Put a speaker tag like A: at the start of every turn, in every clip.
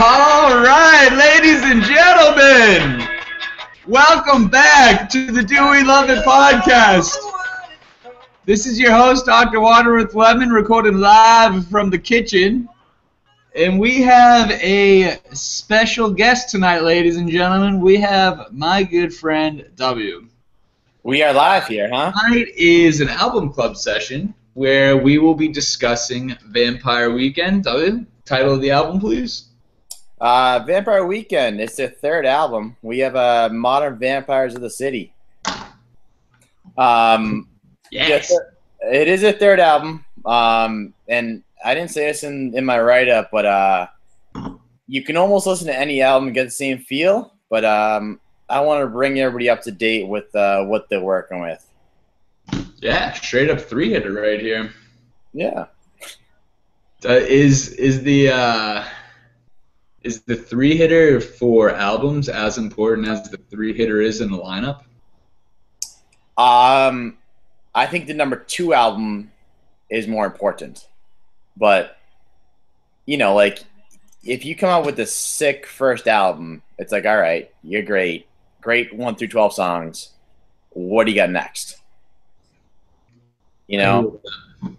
A: All right, ladies and gentlemen, welcome back to the Do We Love It podcast. This is your host, Dr. Waterworth Lemon, recording live from the kitchen. And we have a special guest tonight, ladies and gentlemen. We have my good friend W.
B: We are live here, huh?
A: Tonight is an album club session where we will be discussing Vampire Weekend. W, title of the album, please.
B: Uh, Vampire Weekend. It's their third album. We have uh, Modern Vampires of the City. Um,
A: Yes.
B: it is a third album. Um, and I didn't say this in, in my write up, but uh, you can almost listen to any album and get the same feel. But um, I want to bring everybody up to date with uh, what they're working with.
A: Yeah, straight up three hitter right here.
B: Yeah.
A: Uh, is is the uh, is the three hitter for albums as important as the three hitter is in the lineup?
B: Um, I think the number two album is more important, but you know, like if you come out with a sick first album, it's like, all right, you're great, great one through twelve songs. What do you got next? You know,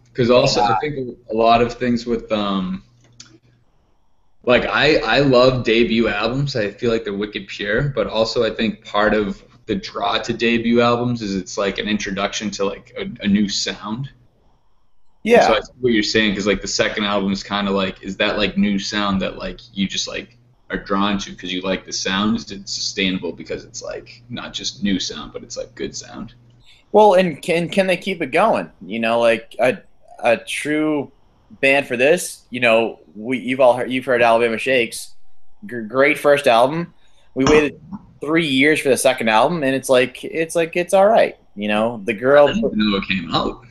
A: because also I think a lot of things with um, like I I love debut albums. I feel like they're wicked pure, but also I think part of the draw to debut albums is it's like an introduction to like a, a new sound.
B: yeah,
A: So I see what you're saying because like the second album is kind of like is that like new sound that like you just like are drawn to because you like the sound? Is it sustainable because it's like not just new sound but it's like good sound?
B: Well, and can can they keep it going? You know, like a a true band for this. You know, we you've all heard, you've heard Alabama Shakes, G- great first album. We waited three years for the second album, and it's like it's like it's all right. You know, the
A: I
B: girl,
A: didn't know it came out.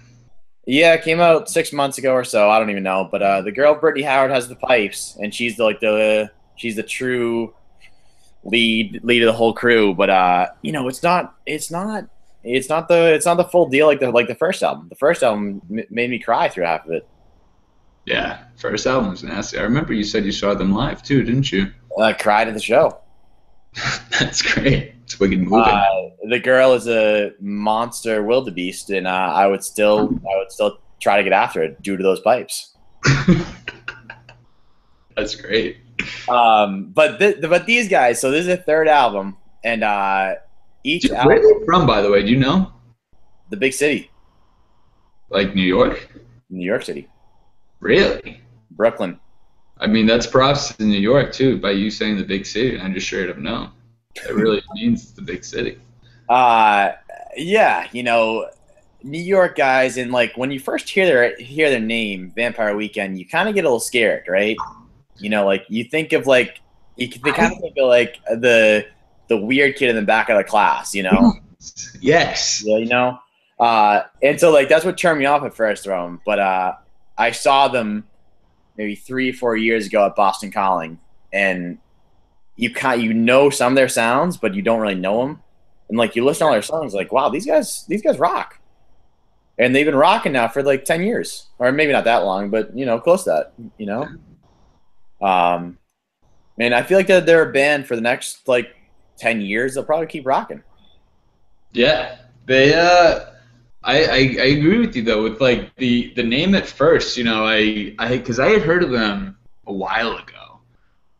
B: yeah, it came out six months ago or so. I don't even know, but uh, the girl Brittany Howard has the pipes, and she's the, like the she's the true lead lead of the whole crew. But uh, you know, it's not it's not it's not the it's not the full deal like the like the first album. The first album m- made me cry through half of it.
A: Yeah, first album was nasty. I remember you said you saw them live too, didn't you?
B: I cried at the show.
A: That's great. It's wicked moving.
B: Uh, the girl is a monster wildebeest, and uh, I would still I would still try to get after it due to those pipes.
A: That's great.
B: Um, but th- but these guys, so this is a third album, and uh, each
A: Where
B: album,
A: are they from, by the way? Do you know?
B: the big city,
A: Like New York?
B: New York City,
A: Really?
B: Brooklyn.
A: I mean, that's props to New York too. By you saying the big city, I just straight up know. It really means the big city.
B: Uh, yeah, you know, New York guys, and like when you first hear their hear their name, Vampire Weekend, you kind of get a little scared, right? You know, like you think of like you they kind of think of like the the weird kid in the back of the class, you know,
A: Yes.
B: yeah, you know. Uh, and so like that's what turned me off at first from. But uh, I saw them maybe three four years ago at Boston Calling, and you kind you know some of their sounds, but you don't really know them. And like you listen to all their songs, like wow, these guys these guys rock. And they've been rocking now for like ten years, or maybe not that long, but you know, close to that. You know. Um, and I feel like that they're a band for the next like ten years. They'll probably keep rocking.
A: Yeah. They. Uh. I, I, I agree with you though with like the the name at first you know I I because I had heard of them a while ago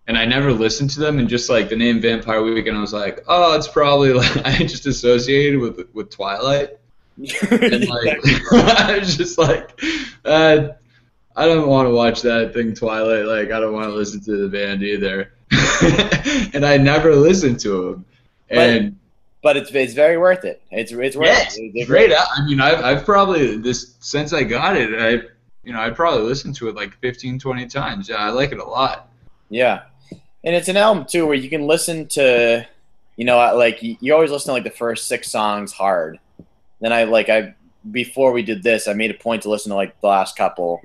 A: and I never listened to them and just like the name Vampire Weekend I was like oh it's probably like I just associated with with Twilight and like I was just like, uh, I don't want to watch that thing Twilight. Like I don't want to listen to the band either. and I never listened to them. And
B: but it's it's very worth it. It's it's worth
A: yes,
B: it. It's
A: great. I mean, I've I've probably this since I got it. I you know I probably listened to it like 15, 20 times. Yeah, I like it a lot.
B: Yeah, and it's an album too where you can listen to, you know, like you, you always listen to like the first six songs hard. Then I like I before we did this, I made a point to listen to like the last couple,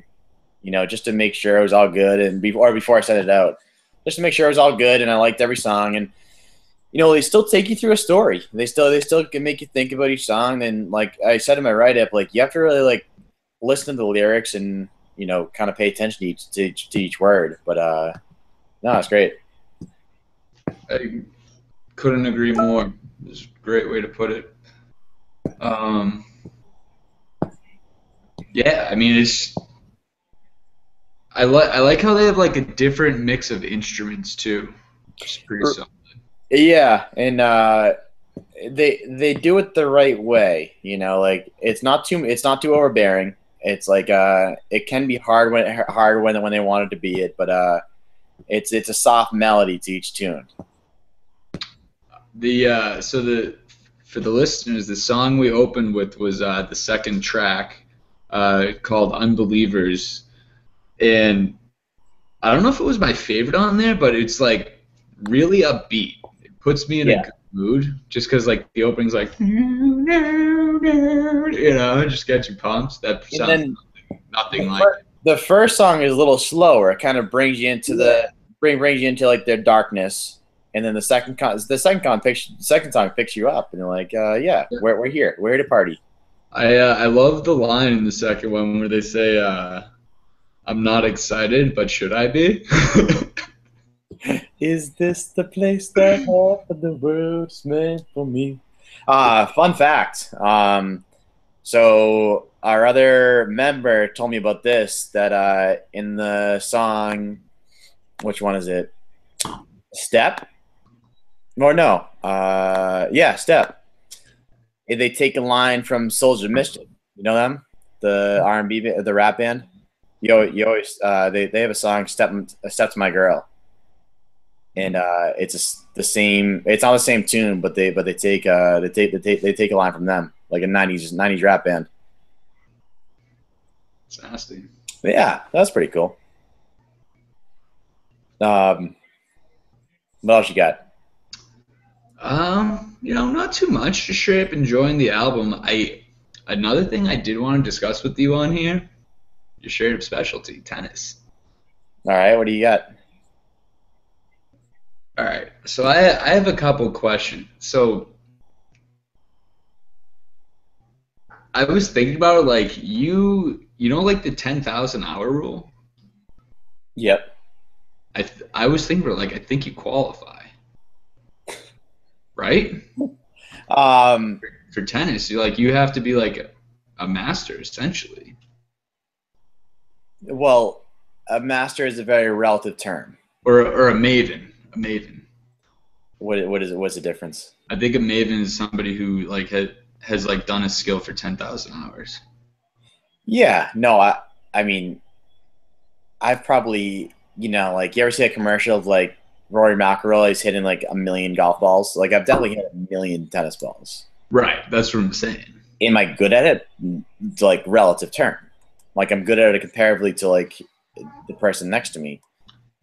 B: you know, just to make sure it was all good, and before before I sent it out, just to make sure it was all good, and I liked every song, and you know, they still take you through a story. They still they still can make you think about each song, and like I said in my write up, like you have to really like listen to the lyrics and you know kind of pay attention to each to each, to each word. But uh, No, it's great.
A: I couldn't agree more. It's a great way to put it. Um, yeah, I mean it's. I like I like how they have like a different mix of instruments too. It's pretty solid.
B: Yeah, and uh, they they do it the right way. You know, like it's not too it's not too overbearing. It's like uh, it can be hard when hard when when they want it to be it, but uh, it's it's a soft melody to each tune.
A: The uh, so the for the listeners, the song we opened with was uh, the second track uh, called "Unbelievers," and I don't know if it was my favorite on there, but it's like really upbeat. Puts me in
B: Yeah.
A: a good mood just because like the opening's like you know, just gets you pumped. That sounds
B: then
A: nothing
B: the
A: like
B: the first song is a little slower. It kind of brings you into the bring brings you into like their darkness, and then the second con the second con picks the second song picks you up, and you're like, uh, yeah, we're we're here, we're here to party.
A: I uh, I love the line in the second one where they say, uh, "I'm not excited, but should I be?"
B: Is this the place that half of the world's meant for me? Uh, fun fact. Um, so our other member told me about this that uh, in the song, which one is it? Step? Or no? Uh, yeah, Step. They take a line from Souls of Mischief. You know them? The R and B, the rap band. You always, you always uh, they they have a song "Step Step to My Girl." And uh, it's the same. It's on the same tune, but they but they take uh they take they take, they take a line from them, like a '90s '90s rap band.
A: it's nasty.
B: Yeah, that's pretty cool. Um, what else you got?
A: Um, you know, not too much. Just straight up enjoying the album. I another thing I did want to discuss with you on here, your straight up specialty, tennis.
B: All right, what do you got?
A: All right. So I I have a couple questions. So I was thinking about it, like you you know like the ten thousand hour rule.
B: Yep.
A: I th- I was thinking about like I think you qualify, right?
B: Um,
A: For tennis, you like you have to be like a, a master essentially.
B: well, a master is a very relative term.
A: or or a maven, a maven.
B: What what is it? What's the difference?
A: I think a maven is somebody who like had, has like done a skill for ten thousand hours.
B: Yeah, no, I I mean, I've probably you know like you ever see a commercial of like Rory McIlroy is hitting like a million golf balls? Like I've definitely hit a million tennis balls.
A: Right. That's what I'm saying.
B: Am I good at it? Like relative term. Like I'm good at it comparatively to like the person next to me,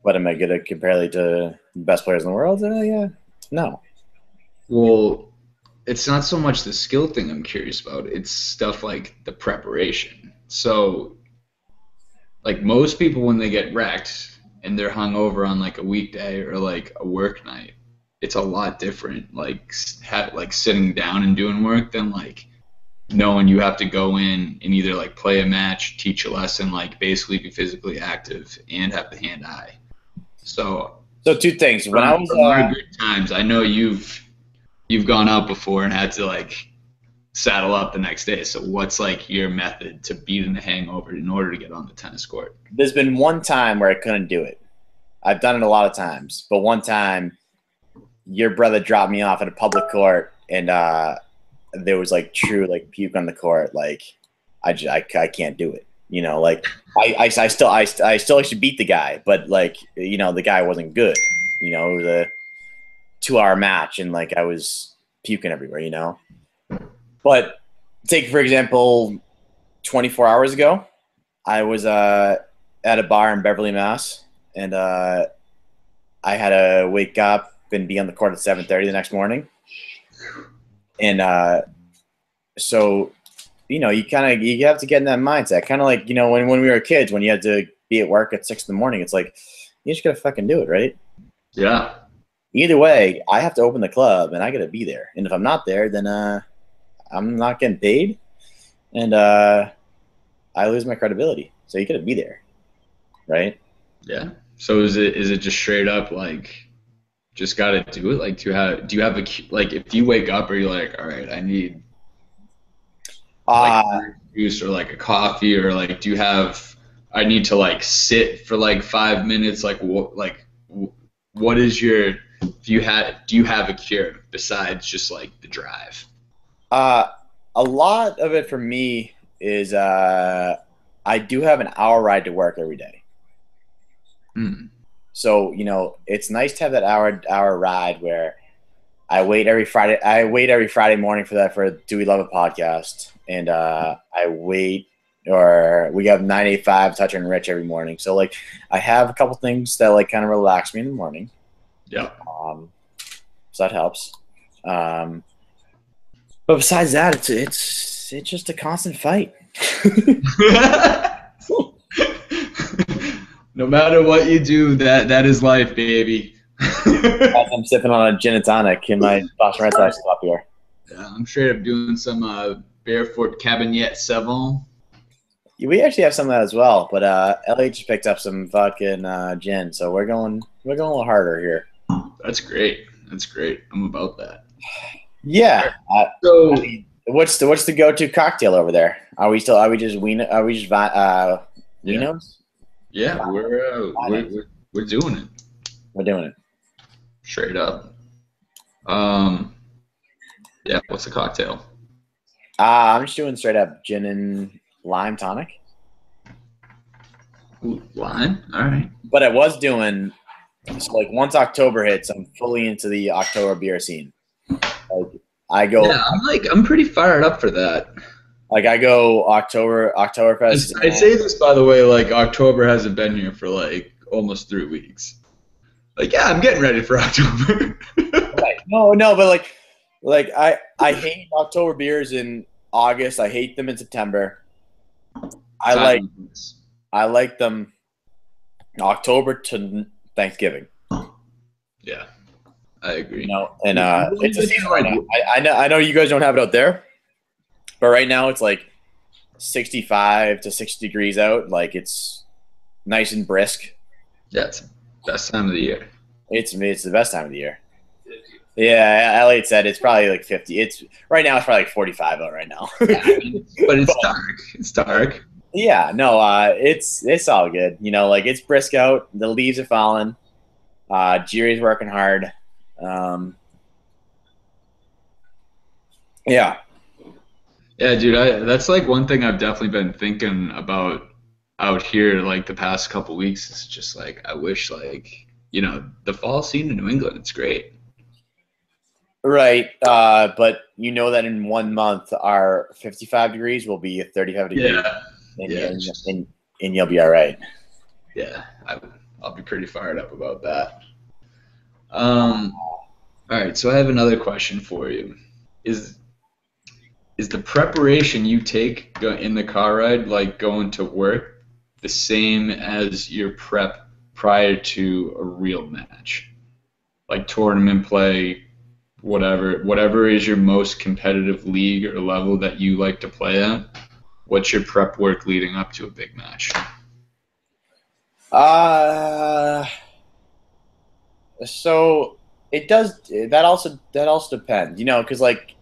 B: but am I good at it comparatively to best players in the world? Uh, yeah, no.
A: Well, it's not so much the skill thing I'm curious about. It's stuff like the preparation. So, like most people, when they get wrecked and they're hung over on like a weekday or like a work night, it's a lot different. Like like sitting down and doing work than like knowing you have to go in and either like play a match, teach a lesson, like basically be physically active and have the hand eye. So
B: So two things. When I was uh,
A: good times, I know you've you've gone out before and had to like saddle up the next day. So what's like your method to beating the hangover in order to get on the tennis court?
B: there's been one time where I couldn't do it. I've done it a lot of times, but one time, your brother dropped me off at a public court, and uh, there was like true like puke on the court. Like I just I, I can't do it. You know, like I, I, I still I, I still actually beat the guy, but like you know the guy wasn't good. You know, it was a two hour match, and like I was puking everywhere. You know, but take for example, twenty four hours ago, I was uh at a bar in Beverly, Mass, and uh, I had to wake up and be on the court at seven thirty the next morning, and uh, so you know you kind of you have to get in that mindset, kind of like you know when when we were kids when you had to be at work at six in the morning, it's like you just gotta fucking do it, right?
A: Yeah.
B: Either way, I have to open the club and I gotta be there, and if I'm not there, then uh, I'm not getting paid, and uh, I lose my credibility. So you gotta be there, right?
A: Yeah. So is it is it just straight up like just got to do it? Like do you have do you have a like if you wake up are you're like all right I need like
B: Uh,
A: juice or like a coffee or like do you have I need to like sit for like five minutes like what like what is your do you have do you have a cure besides just like the drive?
B: uh, a lot of it for me is uh, I do have an hour ride to work every day.
A: Hmm.
B: So you know, it's nice to have that hour hour ride where I wait every Friday. I wait every Friday morning for that for Do We Love a podcast, and uh, I wait or we have 985 Toucher and Rich every morning. So like, I have a couple things that like kind of relax me in the morning.
A: Yeah.
B: Um, so that helps. Um, but besides that, it's it's it's just a constant fight.
A: no matter what you do, that that is life, baby.
B: I'm sipping on a gin and tonic in my Boston Red Sox cup here.
A: Yeah, I'm straight up doing some uh, Barefoot Cabernet Sauvignon.
B: We actually have some of that as well, but uh, just picked up some fucking uh, gin, so we're going we're going a little harder here.
A: That's great. That's great. I'm about that.
B: Yeah. Uh,
A: So
B: I mean, what's the what's the go to cocktail over there? Are we still are we just wien are we just uh,
A: yeah,
B: vinos?
A: yeah, we're, uh, we're we're we're doing it
B: We're doing it.
A: straight up. Um, yeah. What's the cocktail?
B: Uh, I'm just doing straight up gin and lime tonic.
A: Ooh, lime. All right.
B: But I was doing so like once October hits, I'm fully into the October beer scene. Like I go
A: Yeah, I'm like I'm pretty fired up for that.
B: like I go October Oktoberfest.
A: I say this by the way, like October hasn't been here for like almost three weeks. Like, yeah, I'm getting ready for October.
B: Right. No, no, but like, like I I hate October beers in August. I hate them in September. I like I like them October to Thanksgiving.
A: Yeah, I agree.
B: You know, and uh, it's a season right now. I, I know I know you guys don't have it out there, but right now it's like sixty-five to sixty degrees out. Like it's nice and brisk.
A: Yeah, it's best time of the year.
B: It's it's the best time of the year. Yeah, Elliot said it's probably like fifty. It's right now. It's probably like forty-five out right now.
A: Yeah, but it's dark. It's dark.
B: Yeah, no, uh, it's it's all good. You know, like it's brisk out. The leaves are falling. Uh, Jerry's working hard. Um, yeah,
A: Yeah, dude, I, that's like one thing I've definitely been thinking about out here like the past couple weeks. It's just like I wish like you know the fall scene in New England. It's great.
B: Right. Uh, but you know that in one month, our fifty-five degrees will be thirty-five degrees, and,
A: yeah,
B: and, and, and you'll be all right.
A: yeah. I, I'll be pretty fired up about that. Um, all right, so I have another question for you. Is is the preparation you take in the car ride, like going to work, the same as your prep prior to a real match, like tournament play, whatever, whatever is your most competitive league or level that you like to play at? What's your prep work leading up to a big match?
B: Uh, so it does. That also that also depends. You know, because like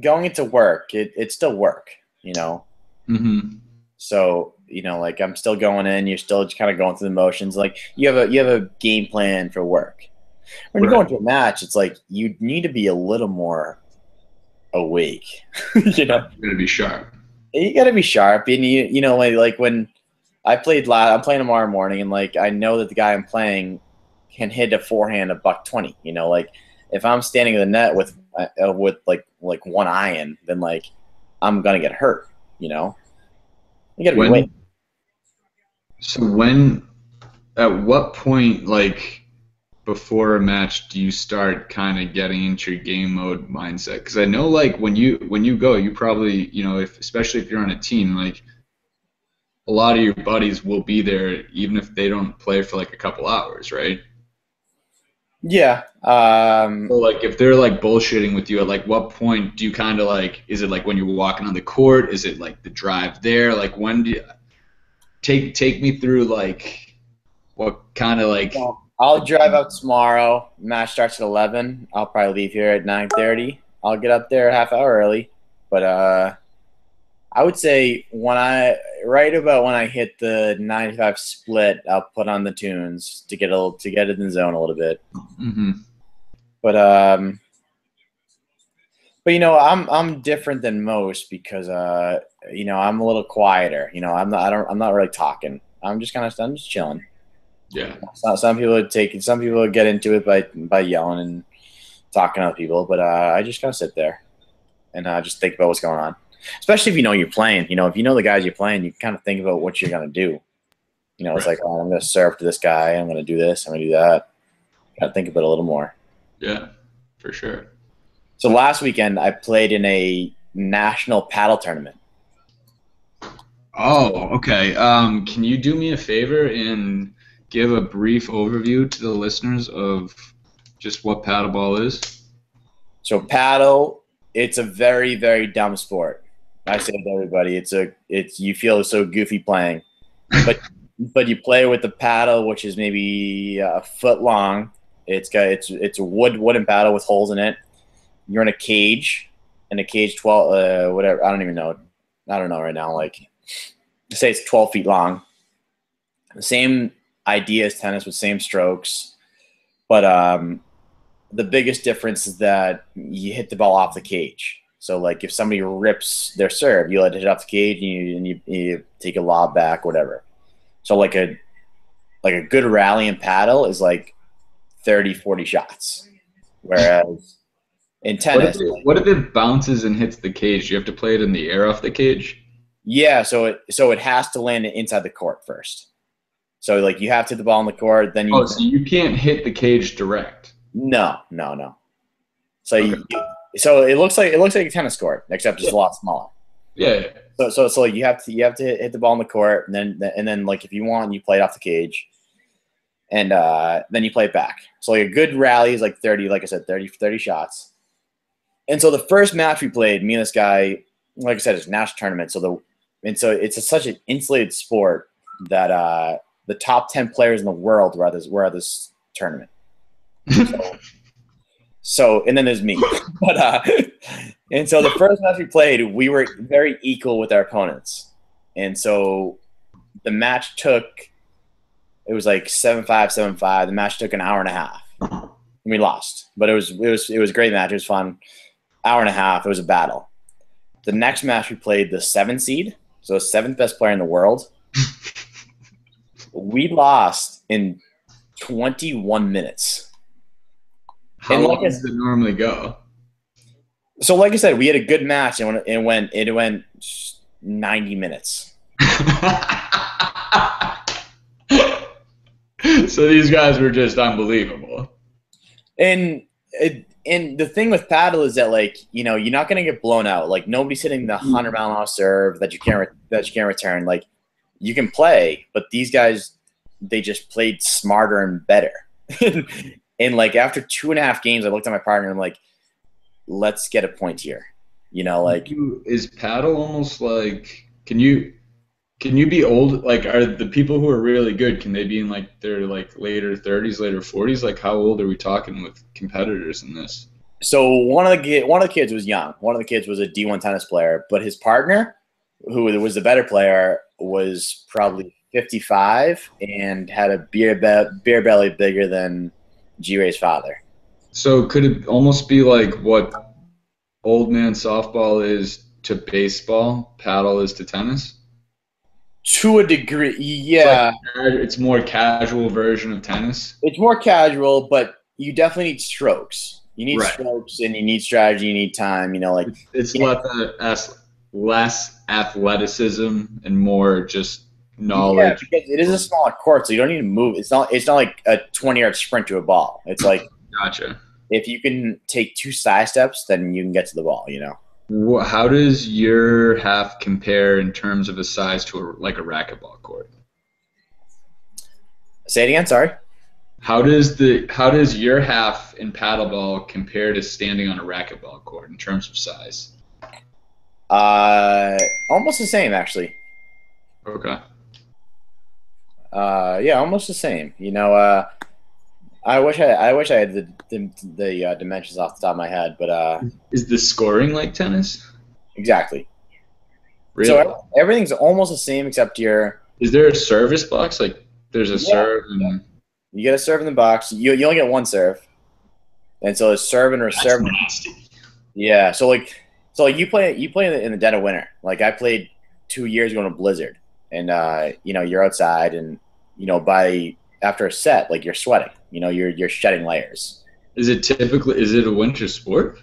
B: going into work, it, it's still work. You know,
A: Mm-hmm.
B: So you know, like I'm still going in. You're still just kind of going through the motions. Like you have a you have a game plan for work. When you go into a match, it's like you need to be a little more awake. you know,
A: You're gonna be sharp.
B: you got to be sharp. And you you know, like, like when I played last, I'm playing tomorrow morning, and like I know that the guy I'm playing can hit a forehand a buck twenty. You know, like if I'm standing in the net with uh, with like like one iron, then like I'm gonna get hurt. You know, you got to be awake.
A: So when, at what point, like before a match, do you start kind of getting into your game mode mindset? Because I know, like when you when you go, you probably, you know, if especially if you're on a team, like a lot of your buddies will be there, even if they don't play for like a couple hours, right?
B: Yeah. Um,
A: So like if they're like bullshitting with you, at like what point do you kind of like? Is it like when you're walking on the court? Is it like the drive there? Like when do you take take me through like what kind of like?
B: Well, I'll drive out tomorrow. Match starts at eleven. I'll probably leave here at nine thirty. I'll get up there a half hour early, but uh, I would say when I right about when I hit the ninety five split, I'll put on the tunes to get a little, to get in the zone a little bit.
A: hmm
B: But um, but you know, I'm I'm different than most because uh, you know, I'm a little quieter. You know, I'm not I don't I'm not really talking. I'm just kind of I'm just chilling.
A: Yeah.
B: Some, some people would take it. Some people would get into it by by yelling and talking to other people. But uh, I just kind of sit there and uh, just think about what's going on. Especially if you know you're playing. You know, if you know the guys you're playing, you kind of think about what you're gonna do. You know, it's
A: Right.
B: like, oh, I'm gonna serve to this guy. I'm gonna do this. I'm gonna do that. Got to think about it a little more.
A: Yeah. For sure.
B: So last weekend I played in a national paddle tournament.
A: Oh, okay. Um, can you do me a favor and give a brief overview to the listeners of just what paddleball is?
B: So paddle, it's a very very dumb sport. I say to everybody, it's a it's you feel so goofy playing, but but you play with the paddle, which is maybe a foot long. It's got it's it's a wood wooden paddle with holes in it. You're in a cage, in a cage twelve uh, whatever I don't even know. I don't know right now. Like say it's twelve feet long. The same idea as tennis with same strokes, but um, the biggest difference is that you hit the ball off the cage. So like if somebody rips their serve, you let it hit off the cage and you, and you, you take a lob back, whatever. So like a like a good rally and paddle is like 30, 40 shots. Whereas in
A: What
B: tennis,
A: if, it, what if it bounces and hits the cage? You have to play it in the air off the cage?
B: yeah, so it so it has to land inside the court first. So like you have to hit the ball in the court, then you
A: Oh, so you can't hit the cage direct.
B: No, no, no. So you, so it looks like it looks like a tennis court, except it's a lot smaller.
A: Yeah.
B: So so so you have to you have to hit, hit the ball in the court, and then and then like if you want, you play it off the cage, and uh, then you play it back. So like a good rally is like thirty, like I said, 30, 30 shots. And so the first match we played, me and this guy, like I said, it's a national tournament. So the and so it's a, such an insulated sport that uh, the top ten players in the world were at this were at this tournament. So, so and then there's me. But uh and so the first match we played, we were very equal with our opponents. And so the match took it was like seven five, seven five. The match took an hour and a half. And we lost. But it was it was it was a great match. It was fun. Hour and a half. It was a battle. The next match we played the seventh seed, so the seventh best player in the world. we lost in 21 minutes.
A: How
B: And
A: long does it normally go?
B: So, like I said, we had a good match, and it went it went ninety minutes.
A: so these guys were just unbelievable.
B: And it, and the thing with paddle is that like you know you're not gonna get blown out. Like nobody's hitting the mm-hmm. hundred mile an hour serve that you can't re- that you can't return. Like you can play, but these guys they just played smarter and better. and like after two and a half games, I looked at my partner and I'm like, let's get a point here. You know, like
A: is paddle almost like can you can you be old like are the people who are really good can they be in like their like later 30s later 40s like how old are we talking with competitors in this
B: so one of the one of the kids was young. One of the kids was a D1 tennis player, but his partner, who was the better player, was probably 55 and had a beer be- beer belly bigger than G Ray's father.
A: so could it almost be like what old man softball is to baseball paddle is to tennis
B: To a degree, yeah,
A: it's more casual version of tennis
B: it's more casual, but you definitely need strokes. You need
A: Right.
B: strokes, and you need strategy. You need time. You know, like
A: it's
B: Yeah.
A: less, uh, less athleticism and more just
B: yeah,
A: knowledge
B: because it is a smaller court, so you don't need to move. It's not. It's not like a 20 yard sprint to a ball. It's like
A: gotcha
B: if you can take two side steps, then you can get to the ball. You know.
A: How does your half compare in terms of a size to a, like a racquetball court?
B: Say it again. Sorry.
A: How does the how does your half in paddleball compare to standing on a racquetball court in terms of size?
B: Uh, almost the same actually.
A: Okay.
B: Uh, yeah, almost the same. You know, uh, I wish I, I wish I had the the, the uh, dimensions off the top of my head, but uh,
A: Is the scoring like tennis?
B: exactly.
A: Really?
B: So everything's almost the same except your
A: is there a service box? Like there's a
B: Yeah.
A: serve and
B: you get a serve in the box. You you only get one serve, and so it's serve and reserve.
A: nasty.
B: Yeah, so like so like you play you play in the, in the dead of winter. Like I played two years ago in a blizzard, and uh, you know you're outside, and you know by after a set, like you're sweating. You know you're you're shedding layers.
A: Is it typically is it a winter sport?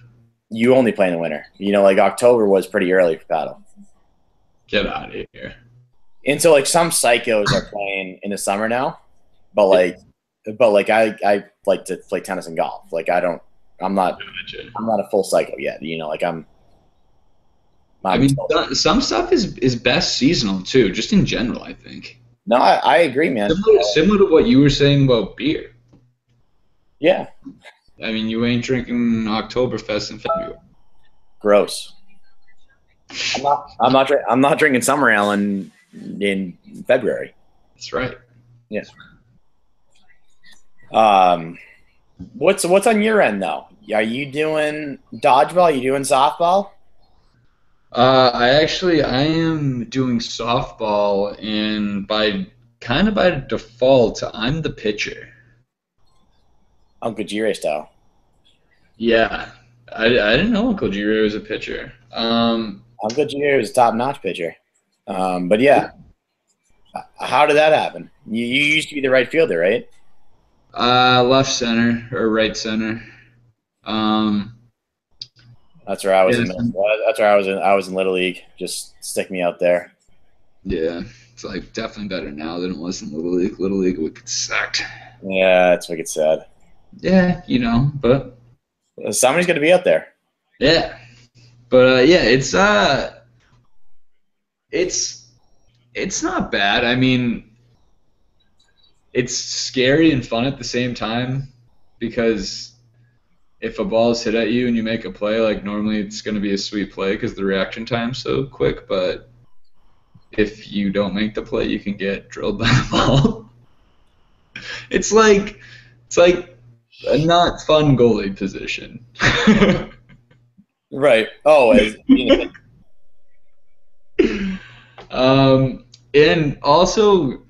B: You only play in the winter. You know, like October was pretty early for paddle.
A: Get out of here.
B: And so like some psychos are playing in the summer now, but like but like I I like to play tennis and golf. Like I don't I'm not I'm not a full psycho yet. You know, like I'm.
A: I mean, some stuff is is best seasonal too, just in general. I think
B: no, I, I agree, man.
A: similar, similar to what you were saying about beer.
B: Yeah,
A: I mean, you ain't drinking Oktoberfest in February.
B: gross. I'm not. I'm not. I'm not drinking summer ale in in February.
A: That's right.
B: Um, what's what's on your end though? Are you doing dodgeball? Are you doing softball?
A: Uh, I actually I am doing softball, and by kind of by default, I'm the pitcher.
B: Uncle Jire style.
A: Yeah, I, I didn't know Uncle Jiro was a pitcher. Um,
B: Uncle Jire was a top notch pitcher. Um, but yeah, how did that happen? You, you used to be the right fielder, right?
A: uh, left center or right center. Um,
B: That's where I was. In, that's where I was in. I was in little league. Just stick me out there.
A: yeah, it's like definitely better now than it was in Little League. Little League would sucked.
B: Yeah, that's what it said.
A: Yeah, you know, but
B: Somebody's going to be out there.
A: Yeah, but uh, yeah, it's uh, it's it's not bad. I mean, it's scary and fun at the same time because if a ball is hit at you and you make a play, like normally it's going to be a sweet play because the reaction time's so quick. But if you don't make the play, you can get drilled by the ball. it's like it's like a not fun goalie position.
B: Right. Oh, as,
A: um, and also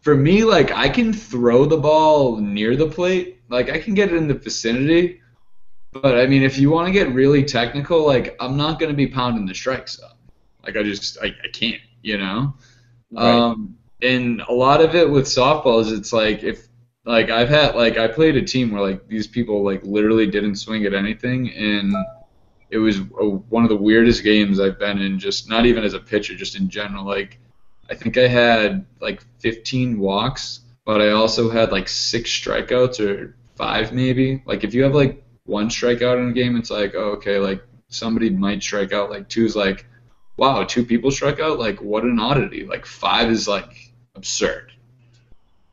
A: for me, like I can throw the ball near the plate, like I can get it in the vicinity. But I mean, if you want to get really technical, like I'm not gonna be pounding the strikes up. Like I just I, I can't, you know.
B: Right.
A: Um, and a lot of it with softball is it's like if like I've had like I played a team where like these people like literally didn't swing at anything and it was a, one of the weirdest games I've been in just not even as a pitcher just in general like I think I had like 15 walks but I also had like six strikeouts or five maybe like if you have like one strikeout in a game it's like oh, okay like somebody might strike out like two is like wow two people struck out like what an oddity like five is like absurd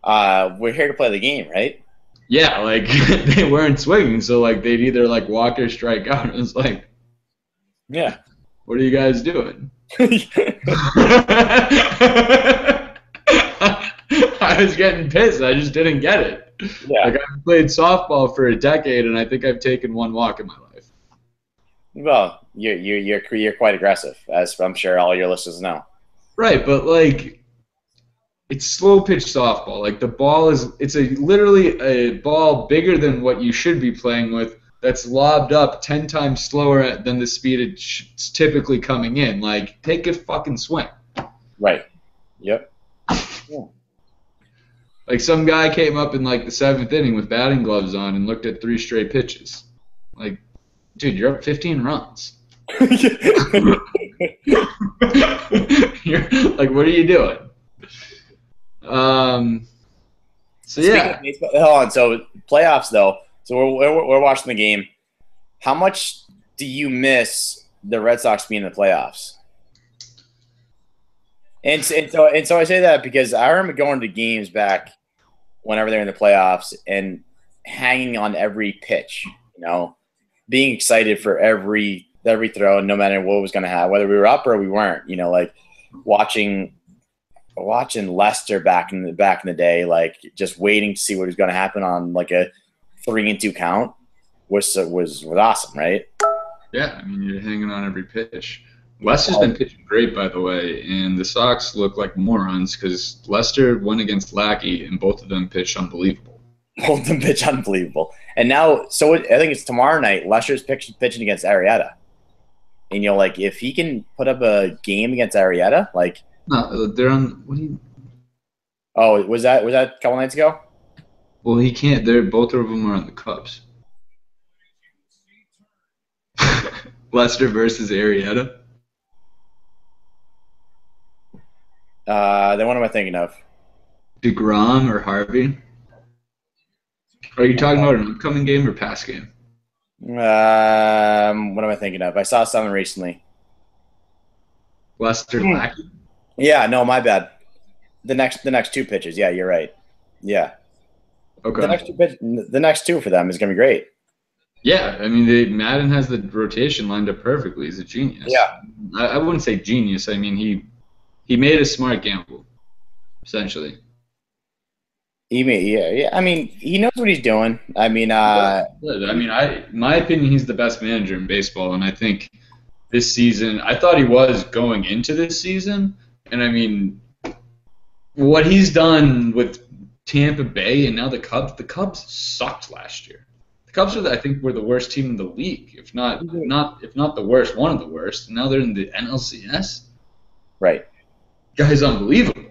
B: uh, we're here to play the game, right?
A: yeah, like they weren't swinging, so like they'd either like walk or strike out. And was like,
B: Yeah.
A: what are you guys doing? I was getting pissed. I just didn't get it.
B: Yeah.
A: Like I've played softball for a decade, and I think I've taken one walk in my life.
B: Well, you're you're you're you're quite aggressive, as I'm sure all your listeners know.
A: Right, but like it's slow pitch softball. Like the ball is it's a literally a ball bigger than what you should be playing with that's lobbed up 10 times slower than the speed it's typically coming in. Like take a fucking swing.
B: Right. Yep.
A: Like some guy came up in like the 7th inning with batting gloves on and looked at three straight pitches. Like dude, you're up 15 runs. you're like what are you doing? Um so
B: Speaking
A: yeah.
B: baseball, hold on. So playoffs though. So we're, we're, we're watching the game. How much do you miss the Red Sox being in the playoffs? And, and so and so I say that because I remember going to games back whenever they're in the playoffs and hanging on every pitch. You know, being excited for every every throw, no matter what was going to happen, whether we were up or we weren't. You know, like watching watching Lester back in the back in the day, like just waiting to see what was going to happen on like a three and two count was was was awesome, right?
A: Yeah, I mean you're hanging on every pitch. Lester's been um, pitching great, by the way, and the Sox look like morons because Lester went against Lackey, and both of them pitched unbelievable.
B: Both of them pitch unbelievable, and now so I think it's tomorrow night. Lester's pitching, pitching against Arrieta. and you know, like if he can put up a game against Arrieta, like
A: no, uh, they're on. What do you?
B: Oh, was that was that a couple nights ago?
A: Well, he can't. They're both of them are on the Cubs. Lester versus Arrieta.
B: Uh, then what am I thinking of?
A: Degrom or Harvey? Are you talking about an upcoming game or past game?
B: Um, what am I thinking of? I saw something recently.
A: Lester hmm. Lackey.
B: Yeah, no, my bad. The next, the next two pitches. Yeah, you're right. Yeah.
A: Okay.
B: The next two, pitch, the next two for them is gonna be great.
A: Yeah, I mean, they, Maddon has the rotation lined up perfectly. He's a genius.
B: Yeah.
A: I, I wouldn't say genius. I mean, he he made a smart gamble, essentially.
B: He made, yeah, yeah. I mean, he knows what he's doing. I mean, uh,
A: I mean, I my opinion, he's the best manager in baseball, and I think this season, I thought he was going into this season, and I mean, what he's done with Tampa Bay and now the Cubs, the Cubs sucked last year. The Cubs are, I think, were the worst team in the league, if not not if not the worst, one of the worst. Now they're in the NLCS.
B: Right.
A: Guy's unbelievable.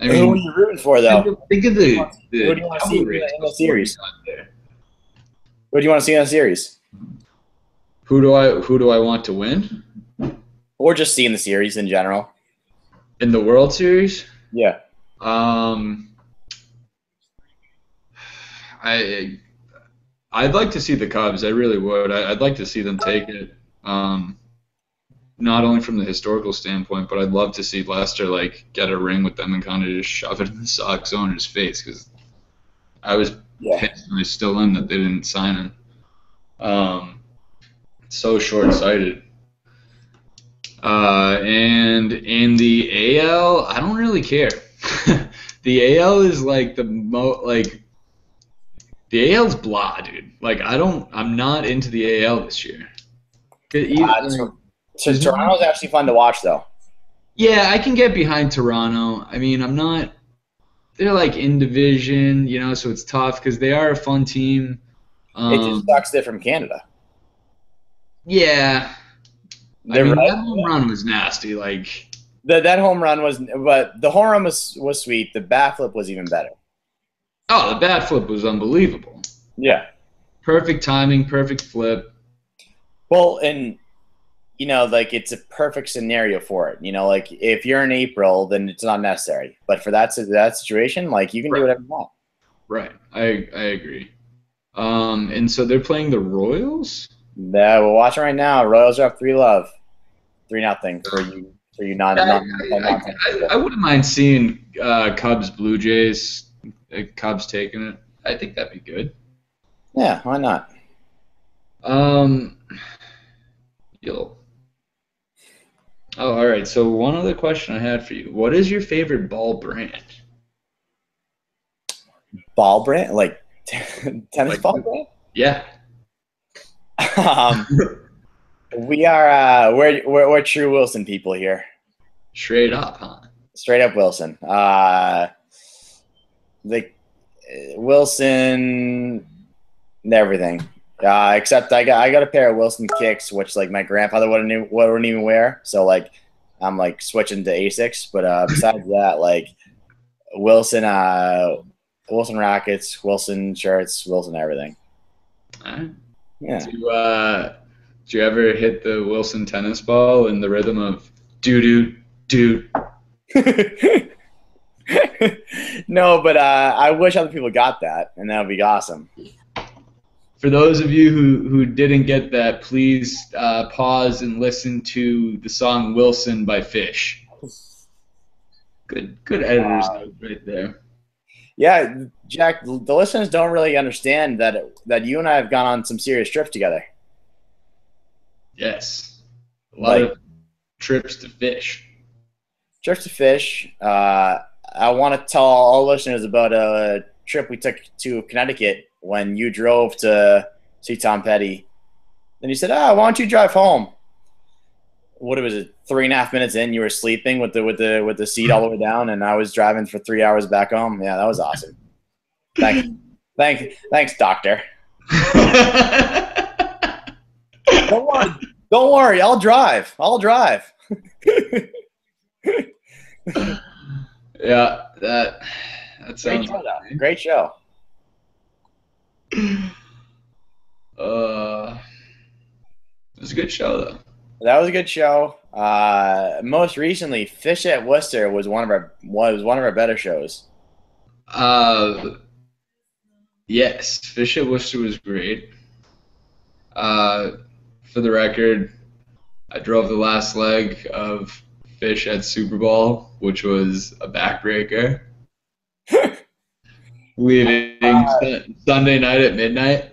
B: I mean, who are you rooting for, though?
A: Think of the, the
B: who do you want to see in the series? Who do you want to see in the series?
A: Who do I who do I want to win?
B: Or just see in the series in general?
A: In the World Series?
B: Yeah.
A: Um, I I'd like to see the Cubs. I really would. I, would like to see them take it. Um, not only from the historical standpoint, but I'd love to see Lester like get a ring with them and kind of just shove it in the Sox owner's face because I was yeah. pissed and I still am that they didn't sign him. Um, so short sighted. Uh, and in the AL, I don't really care. the AL is like the mo like the AL's blah, dude. Like I don't, I'm not into the AL this year.
B: Uh, so Toronto's actually fun to watch, though.
A: Yeah, I can get behind Toronto. I mean, I'm not. They're like in division, you know, so it's tough because they are a fun team.
B: Um, it just um, sucks they're from Canada.
A: Yeah, I mean, right. that home run was nasty. Like
B: the, that home run was, but the home run was was sweet. The bat flip was even better.
A: Oh, the bat flip was unbelievable.
B: Yeah,
A: perfect timing, perfect flip.
B: Well, and you know, like it's a perfect scenario for it. You know, like if you're in April, then it's not necessary. But for that that situation, like you can right. do whatever you want.
A: Right. I I agree. Um, and so they're playing the Royals.
B: Yeah, we're watching right now. Royals are up three love, three nothing for you for you non.
A: I, I, I, I, wouldn't mind seeing uh, Cubs Blue Jays. Uh, Cubs taking it. I think that'd be good.
B: Yeah, why not?
A: Um, you'll Oh, all right. So one other question I had for you: What is your favorite ball brand?
B: Ball brand, like tennis like, ball brand?
A: Yeah.
B: um, we are uh, we're, we're we're true Wilson people here.
A: Straight up, huh?
B: Straight up Wilson. Uh, the Wilson, everything. Uh, except I got I got a pair of Wilson kicks, which like my grandfather wouldn't wouldn't even wear. So like I'm like switching to Asics. But uh, besides that, like Wilson, uh, Wilson rackets, Wilson shirts, Wilson everything.
A: Right. Yeah. Do, uh, do you ever hit the Wilson tennis ball in the rhythm of doo doo doo?
B: no, but uh, I wish other people got that, and that would be awesome
A: for those of you who, who didn't get that, please uh, pause and listen to the song "Wilson" by Phish. Good, good editors uh, right there.
B: Yeah, Jack. The listeners don't really understand that that you and I have gone on some serious trips together.
A: Yes, a lot like, of trips to Phish.
B: trips to Phish. Uh, I want to tell all listeners about a trip we took to Connecticut when you drove to see Tom Petty. Then you said, "Ah, why don't you drive home?" What was it? Three and a half minutes in, you were sleeping with the with the with the seat all the way down, and I was driving for three hours back home. Yeah, that was awesome. Thanks, thank, thanks, doctor. don't worry, don't worry. I'll drive. I'll drive.
A: yeah, that that
B: Great show. Great show.
A: Uh, it was a good show though.
B: That was a good show. Uh, most recently, Phish at Worcester was one of our was one of our better shows.
A: Uh, yes, Phish at Worcester was great. Uh, for the record, I drove the last leg of Phish at Super Ball, which was a backbreaker. Leaving Sun- Sunday night at midnight.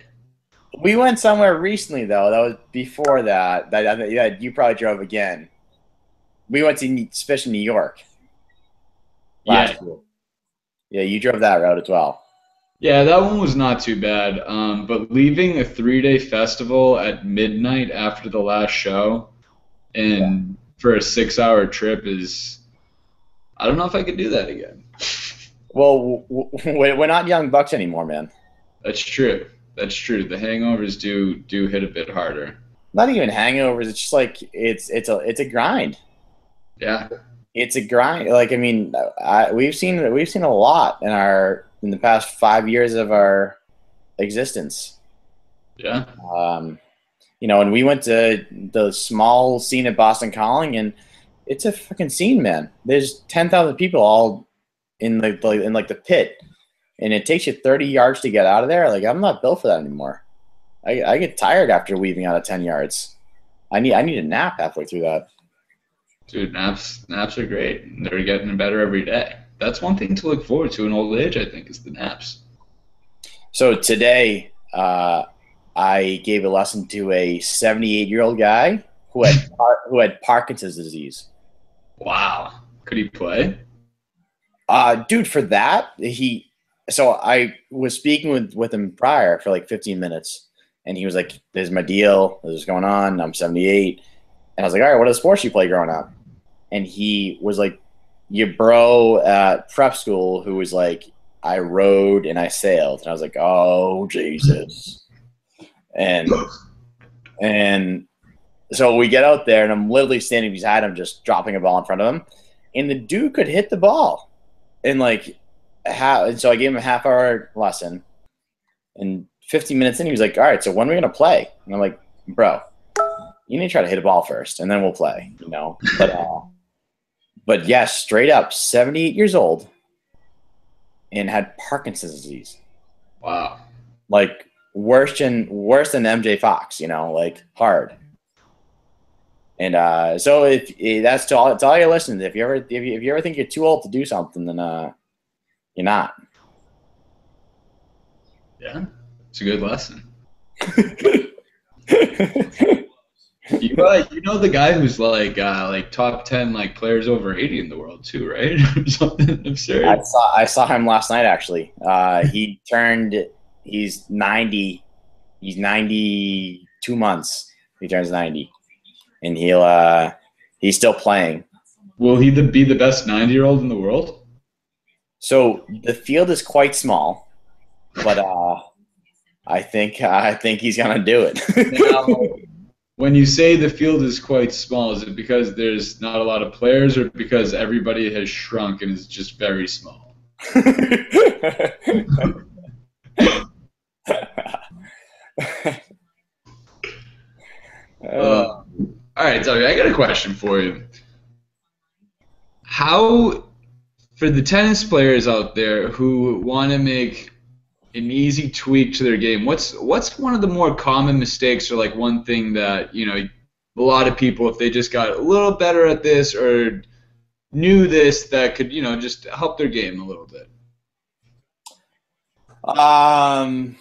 B: We went somewhere recently though. That was before that. That, that yeah, you probably drove again. We went to in New York.
A: Yeah.
B: year. Yeah, you drove that route as well.
A: Yeah, that one was not too bad. Um, but leaving a three-day festival at midnight after the last show, and for a six-hour trip is, I don't know if I could do that again.
B: Well, w- w- we're not young bucks anymore, man.
A: That's true. That's true. The hangovers do do hit a bit harder.
B: Not even hangovers. It's just like it's it's a it's a grind.
A: Yeah.
B: it's a grind. Like I mean, I, we've seen we've seen a lot in our in the past five years of our existence.
A: Yeah.
B: Um, you know, and we went to the small scene at Boston Calling, and it's a fucking scene, man. There's ten thousand people all in the like, in like the pit, and it takes you thirty yards to get out of there. Like I'm not built for that anymore. I, I get tired after weaving out of ten yards. I need I need a nap halfway through that.
A: Dude, naps naps are great. They're getting better every day. That's one thing to look forward to in old age, I think, is the naps.
B: So today, uh, I gave a lesson to a 78 year old guy who had par- who had Parkinson's disease.
A: Wow. Could he play?
B: Uh, dude, for that he. So I was speaking with with him prior for like 15 minutes, and he was like, "This is my deal. This is going on. I'm 78." And I was like, "All right, what other sports you play growing up?" And he was like, "Your bro at prep school who was like, I rode and I sailed." And I was like, "Oh Jesus!" And and so we get out there, and I'm literally standing beside him, just dropping a ball in front of him, and the dude could hit the ball, and like, how? And so I gave him a half hour lesson, and 15 minutes in, he was like, "All right, so when are we gonna play?" And I'm like, "Bro, you need to try to hit a ball first, and then we'll play." You know, but uh, but yeah, straight up, 78 years old, and had Parkinson's disease
A: Wow.
B: like worse than worse than MJ Fox, you know, like hard. And uh, so if, if that's to all, to all your listeners, if you ever if you, if you ever think you're too old to do something, then uh, you're not.
A: Yeah. It's a good lesson. You, uh, you know the guy who's like uh, like top ten like players over eighty in the world too, right? Something absurd.
B: I saw I saw him last night actually. Uh, he turned he's 90 he's 92 months. He turns 90. And he'll uh, he's still playing.
A: Will he the, be the best ninety year old in the world?
B: So the field is quite small, but uh, I think I think he's gonna do it.
A: Now, when you say the field is quite small, is it because there's not a lot of players, or because everybody has shrunk and is just very small? Uh, all right, Tommy, I got a question for you. How, for the tennis players out there who want to make an easy tweak to their game, what's what's one of the more common mistakes, or like one thing that you know a lot of people, if they just got a little better at this or knew this, that could you know just help their game a little bit.
B: um,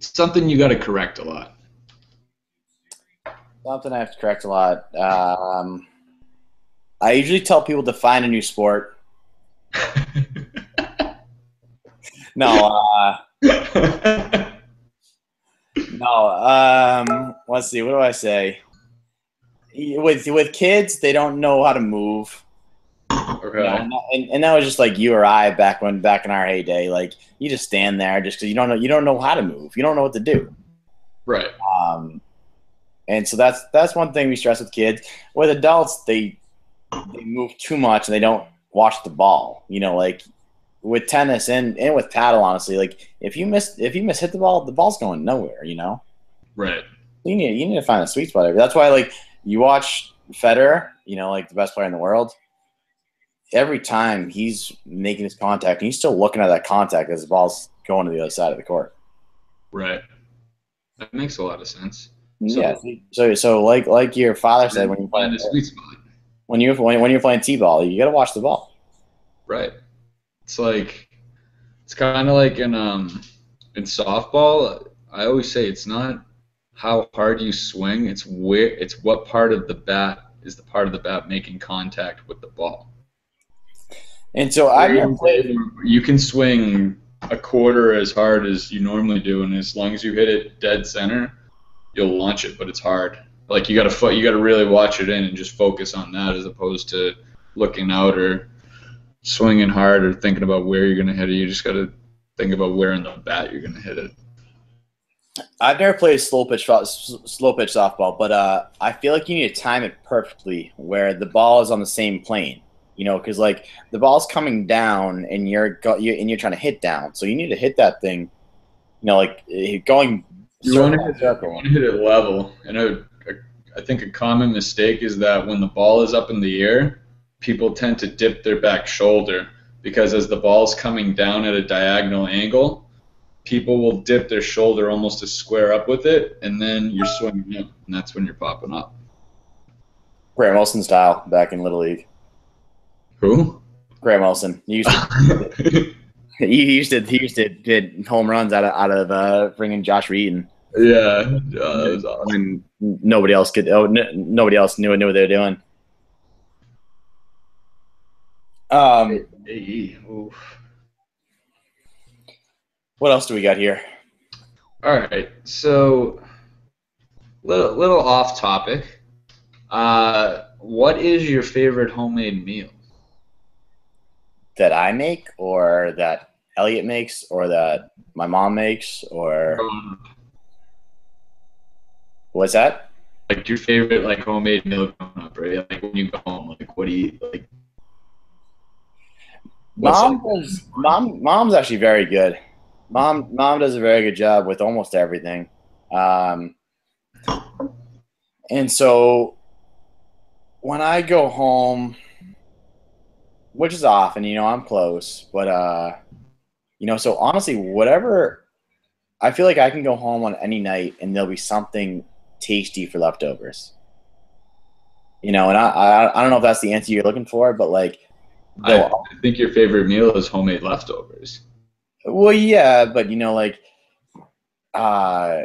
A: Something you got to correct a lot.
B: Something I have to correct a lot. Um, I usually tell people to find a new sport. No, uh, no. Um, let's see. What do I say? With with kids, they don't know how to move.
A: okay.
B: You know, and, and, that was just like you or I back when back in our heyday. Like you just stand there just because you don't know you don't know how to move. You don't know what to do.
A: Right.
B: Um, and so that's that's one thing we stress with kids. With adults, they they move too much and they don't watch the ball. You know, like with tennis and, and with paddle, honestly, like if you miss if you miss hit the ball, the ball's going nowhere. You know,
A: Right.
B: you need you need to find a sweet spot. That's why like you watch Federer, you know, like the best player in the world. Every time he's making his contact, and he's still looking at that contact as the ball's going to the other side of the court.
A: Right. That makes a lot of sense. So-
B: yeah. So so like like your father said when you play
A: Find a sweet spot.
B: when you when, when you're playing t-ball, you got to watch the ball.
A: Right. It's like it's kind of like in um in softball. I always say it's not how hard you swing. It's where it's what part of the bat is the part of the bat making contact with the ball.
B: And so I've never played.
A: You can swing a quarter as hard as you normally do, and as long as you hit it dead center, you'll launch it. But it's hard. Like you got to fo- you got to really watch it in and just focus on that, as opposed to looking out or swinging hard or thinking about where you're gonna hit it. You just got to think about where in the bat you're gonna hit it.
B: I've never played slow pitch slow pitch softball, but uh, I feel like you need to time it perfectly where the ball is on the same plane. You know, because like the ball's coming down and you're, go- you and you're trying to hit down, so you need to hit that thing. You know, like eh, going.
A: You want to hit, you want to hit it level, and I think a common mistake is that when the ball is up in the air, people tend to dip their back shoulder because as the ball's coming down at a diagonal angle, people will dip their shoulder almost to square up with it, and then you're swinging up, and that's when you're popping up.
B: Graham Wilson style back in Little League.
A: Who?
B: Graham Wilson. He used to, he used to he used to get home runs out of out of uh, bringing Josh Reed and
A: yeah, that was awesome.
B: when nobody else could. Oh, n- nobody else knew knew what they were doing. Um,
A: Hey, oof.
B: what else do we got here?
A: All right, so little little off topic. Uh, what is your favorite homemade meal?
B: That I make, or that Elliot makes, or that my mom makes, or
A: Um,
B: what's that?
A: like your favorite like homemade meal growing up, right? Like when you go home, like what do you like?
B: Mom does. Mom, mom's actually very good. Mom, mom does a very good job with almost everything. Um, and so when I go home, which is often, you know, I'm close, but uh, you know, so honestly, whatever, I feel like I can go home on any night and there'll be something tasty for leftovers. You know, and I, I, I don't know if that's the answer you're looking for, but like,
A: I, I think your favorite meal is homemade leftovers.
B: Well, yeah, but you know, like, uh,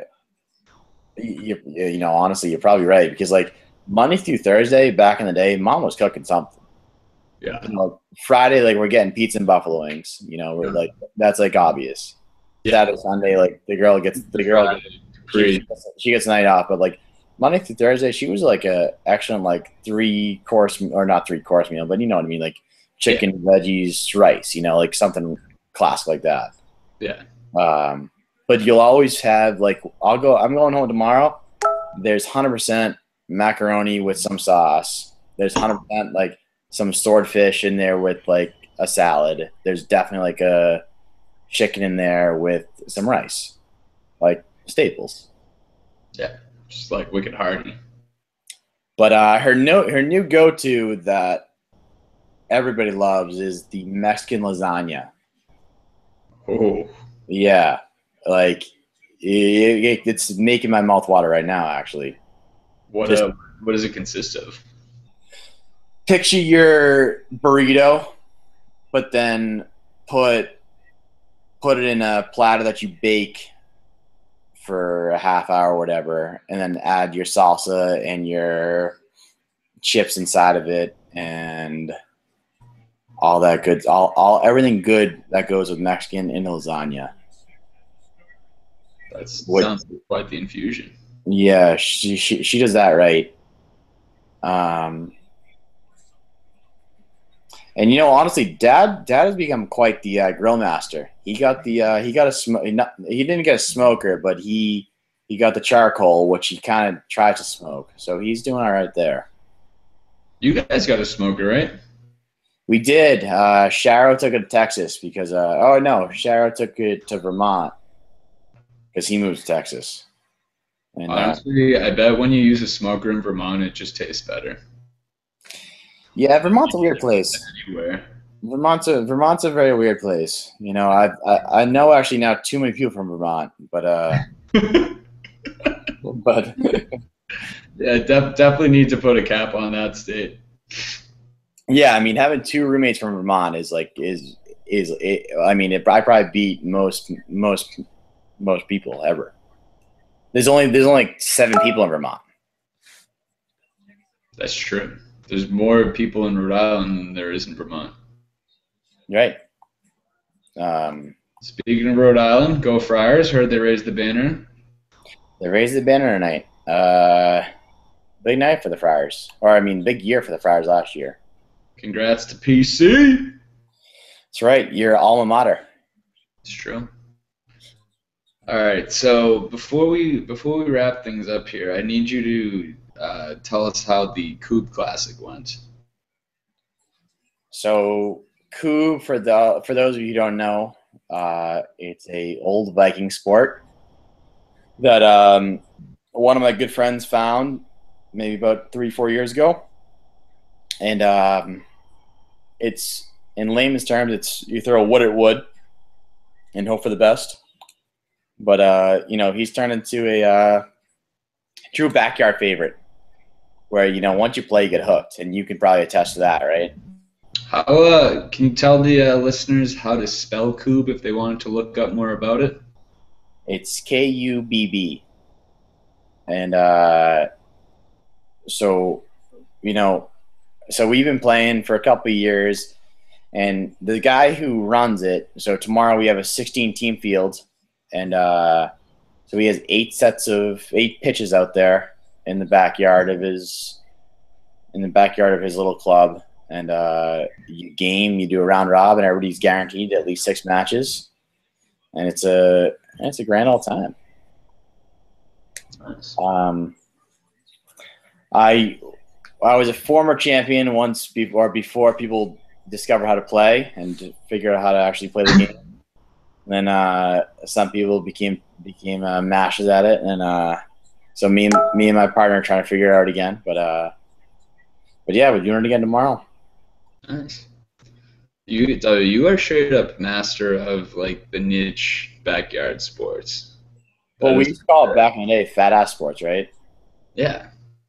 B: you, you, know, honestly, you're probably right because like Monday through Thursday back in the day, mom was cooking something.
A: Yeah,
B: You know, Friday, like we're getting pizza and buffalo wings. You know, we're
A: Yeah.
B: like that's like obvious.
A: Yeah.
B: Saturday, Sunday, like the girl gets the girl gets, she, gets, she gets night off, but like Monday through Thursday, she was like a excellent like three course or not three course meal, but you know what I mean, like chicken, veggies, rice. You know, like something classic like that.
A: Yeah.
B: Um, but you'll always have like I'll go. I'm going home tomorrow. There's hundred percent macaroni with some sauce. There's hundred percent like some swordfish in there with like a salad. There's definitely like a chicken in there with some rice, like staples.
A: Yeah, just like Wicked Hardy.
B: But uh, her no her new go to that everybody loves is the Mexican lasagna.
A: Oh,
B: Yeah, like it, it- it's making my mouth water right now. Actually,
A: what
B: Just-
A: uh, what does it consist of?
B: picture your burrito, but then put put it in a platter that you bake for a half hour or whatever, and then add your salsa and your chips inside of it and all that good all, all everything good that goes with Mexican in lasagna.
A: That sounds quite the infusion.
B: Yeah, she she, she does that right. Um and you know, honestly, Dad, Dad has become quite the uh, grill master. He got the uh, he got a sm- not, he didn't get a smoker, but he he got the charcoal, which he kind of tried to smoke. So he's doing all right there.
A: You guys got a smoker, right?
B: We did. Uh, Sharo took it to Texas because uh, oh no, Sharo took it to Vermont because he moved to Texas. And uh,
A: Honestly, I bet when you use a smoker in Vermont, it just tastes better.
B: Yeah, Vermont's a weird place.
A: Anywhere.
B: Vermont's a Vermont's a very weird place. You know, I I, I know actually now too many people from Vermont, but uh, but
A: Yeah, def- definitely need to put a cap on that state.
B: yeah, I mean, having two roommates from Vermont is like is is it, I mean, it I probably beat most most most people ever. There's only there's only like seven people in Vermont.
A: That's true. There's more people in Rhode Island than there is in Vermont.
B: Right. Um,
A: Speaking of Rhode Island, go Friars. Heard they raised the banner.
B: they raised the banner tonight. Uh, big night for the Friars, or I mean, big year for the Friars last year.
A: Congrats to PC.
B: That's right. Your alma mater.
A: It's true. All right. So before we before we wrap things up here, I need you to uh, tell us how the Kubb Classic went.
B: So Kubb for the for those of you who don't know, uh, it's a old Viking sport that um, one of my good friends found maybe about three four years ago, and um, it's in layman's terms, it's you throw wood at wood and hope for the best. But uh, you know, he's turned into a uh, true backyard favorite, where you know once you play, you get hooked, and you can probably attest to that, right?
A: How uh, can you tell the uh, listeners how to spell Kubb if they wanted to look up more about it?
B: It's K U B B. And uh, so, you know, so we've been playing for a couple of years, and the guy who runs it. So tomorrow we have a 16 team field, and uh, so he has eight sets of eight pitches out there in the backyard of his in the backyard of his little club. And uh, you game, you do a round robin. Everybody's guaranteed at least six matches, and it's a it's a grand old time.
A: Nice.
B: Um, I I was a former champion once before before people discover how to play and figure out how to actually play the game. And then uh, some people became became uh, masters at it, and uh, so me and me and my partner are trying to figure it out again. But uh, but yeah, we're doing it again tomorrow.
A: Nice. You you are straight up master of like the niche backyard sports.
B: Well, we used to call it back in the day fat ass sports, right?
A: Yeah.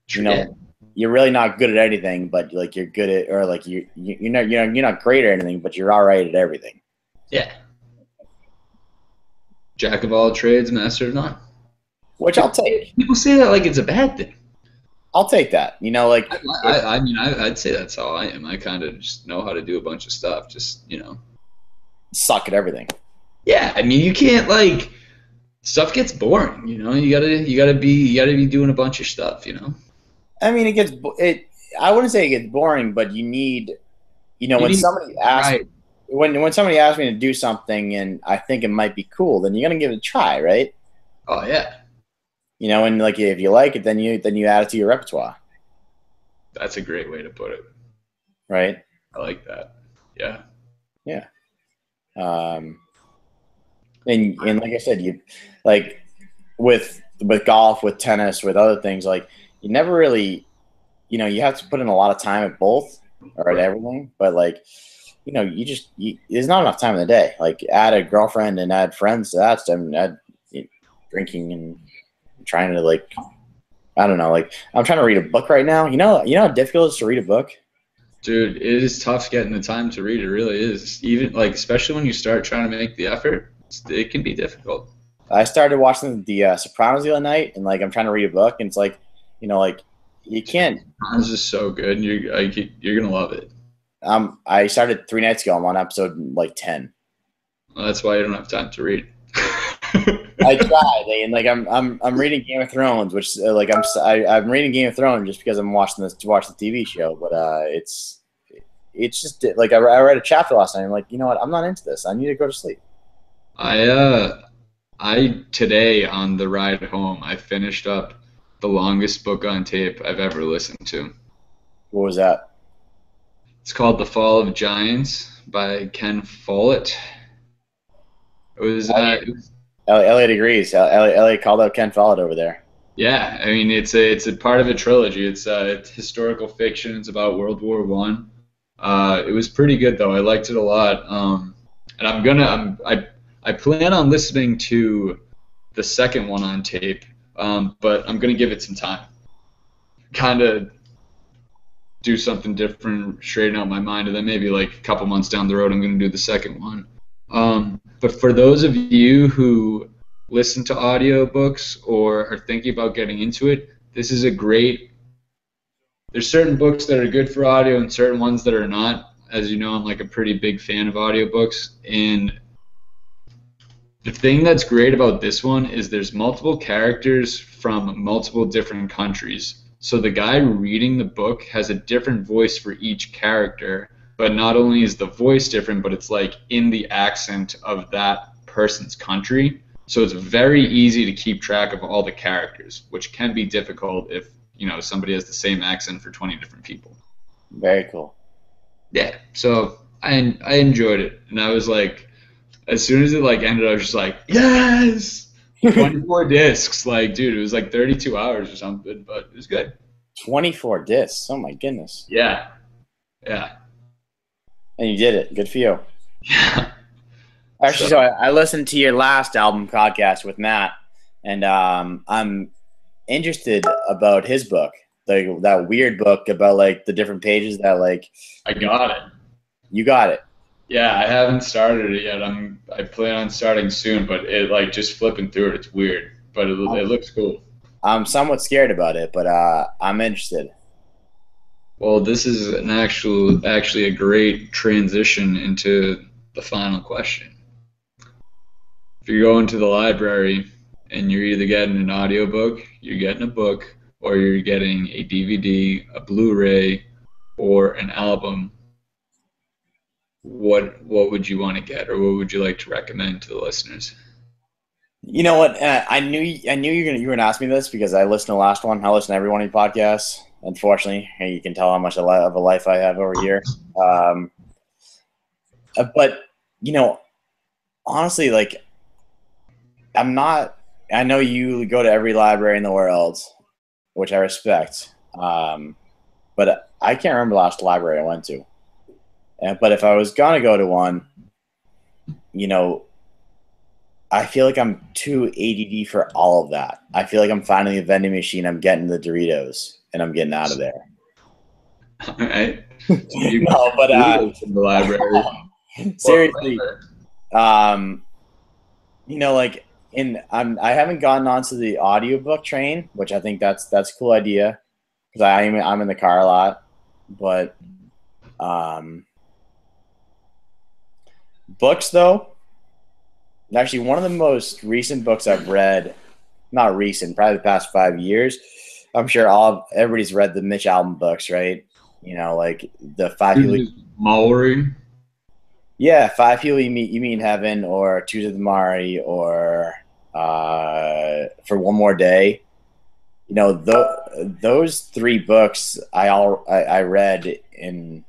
B: You know, you're really not good at anything, but like you're good at, or like you you- you're not you're not, you're not great at anything, but you're all right at everything.
A: Yeah. Jack of all trades, master of none.
B: Which I'll take.
A: People say that like it's a bad thing.
B: I'll take that. You know, like
A: I, I, I mean, I, I'd say that's how I am. I kind of just know how to do a bunch of stuff. Just you know.
B: suck at everything.
A: Yeah, I mean, you can't like stuff gets boring. You know, you gotta you gotta be you gotta be doing a bunch of stuff. You know.
B: I mean, it gets it. I wouldn't say it gets boring, but you need, you know,
A: You
B: when somebody asks
A: Right.
B: when when somebody asks me to do something and I think it might be cool, then you're gonna give it a try, right?
A: Oh yeah,
B: You know, and like if you like it, then you then you add it to your repertoire,
A: that's a great way to put it.
B: right?
A: I like that. Yeah. Yeah.
B: Um, and and like I said, you like with with golf, with tennis, with other things, like you never really, you know, you have to put in a lot of time at both or at everything, but like. You know, you just you, there's not enough time in the day. Like, add a girlfriend and add friends to that stuff, and add you know, drinking and trying to like, I don't know. Like, I'm trying to read a book right now. You know, you know how difficult it is to read a book.
A: Dude, it is tough getting the time to read. It really is. Even like, especially when you start trying to make the effort, it can be difficult.
B: I started watching the uh, Sopranos the other night, and like I'm trying to read a book, and it's like, you know, like you can't.
A: This is so good. and You're I, you're gonna love it.
B: Um, I started three nights ago. I'm on episode like ten.
A: Well, that's why you don't have time to read.
B: I tried, and like I'm I'm I'm reading Game of Thrones, which uh, like I'm s- I, am reading Game of Thrones just because I'm watching this to watch the TV show. But uh, it's it's just like I, I read a chapter last night. I'm like, you know what? I'm not into this. I need to go to sleep.
A: I uh I today on the ride home I finished up the longest book on tape I've ever listened to.
B: What was that?
A: It's called The Fall of Giants by Ken Follett. It was, uh, it was
B: Elliot, agrees. El- Elliot, called out Ken Follett over there.
A: yeah, I mean it's a it's a part of a trilogy. It's uh it's historical fiction. It's about World War One. Uh, it was pretty good though. I liked it a lot. Um, and I'm gonna I'm, I I plan on listening to the second one on tape. Um, but I'm gonna give it some time. Kind of do something different, straighten out my mind, and then maybe like a couple months down the road, I'm gonna do the second one. Um, but for those of you who listen to audiobooks or are thinking about getting into it, this is a great. There's certain books that are good for audio and certain ones that are not. As you know, I'm like a pretty big fan of audiobooks, and the thing that's great about this one is there's multiple characters from multiple different countries. So the guy reading the book has a different voice for each character, but not only is the voice different, but it's like in the accent of that person's country. So it's very easy to keep track of all the characters, which can be difficult if, you know, somebody has the same accent for 20 different people.
B: Very cool.
A: Yeah. So I I enjoyed it, and I was like, as soon as it like ended, I was just like, yes. 24 discs, like, dude, it was like 32 hours or something, but it was good.
B: 24 discs. Oh my goodness.
A: Yeah. Yeah.
B: And you did it. Good for you.
A: Yeah.
B: Actually, so, I, I listened to your last album podcast with Matt, and um, I'm interested about his book, the, that weird book about like the different pages that like
A: I got it.
B: you got it.
A: Yeah, I haven't started it yet. I'm I plan on starting soon, but it like just flipping through it, it's weird, but it, it looks cool.
B: I'm somewhat scared about it, but uh, I'm interested.
A: Well, this is an actual actually a great transition into the final question. If you're going to the library and you're either getting an audiobook, you're getting a book, or you're getting a DVD, a Blu-ray, or an album, what what would you want to get, or what would you like to recommend to the listeners?
B: You know what? Uh, I knew I knew you were gonna you were gonna ask me this because I listened to the last one. I listen to every one of your podcasts. Unfortunately, you can tell how much of a life I have over here. Um, uh, but you know, honestly, like I'm not. I know you go to every library in the world, which I respect. Um, but I can't remember the last library I went to. And, but if I was gonna go to one, you know, I feel like I'm too ADD for all of that. I feel like I'm finding the vending machine, I'm getting the Doritos, and I'm getting out of there.
A: All right.
B: No, but uh,
A: the library.
B: seriously, um, you know, like in I'm I haven't gotten onto the audiobook train, which I think that's that's a cool idea because I'm I'm in the car a lot, but um, books though. Actually, one of the most recent books I've read, not recent, probably the past five years. I'm sure all everybody's read the Mitch Albom books, right? You know, like the five people.
A: Morrie.
B: Yeah, five people you meet you meet in heaven, or two to the Morrie, or uh, for one more day. You know, th- those three books I all I, I read in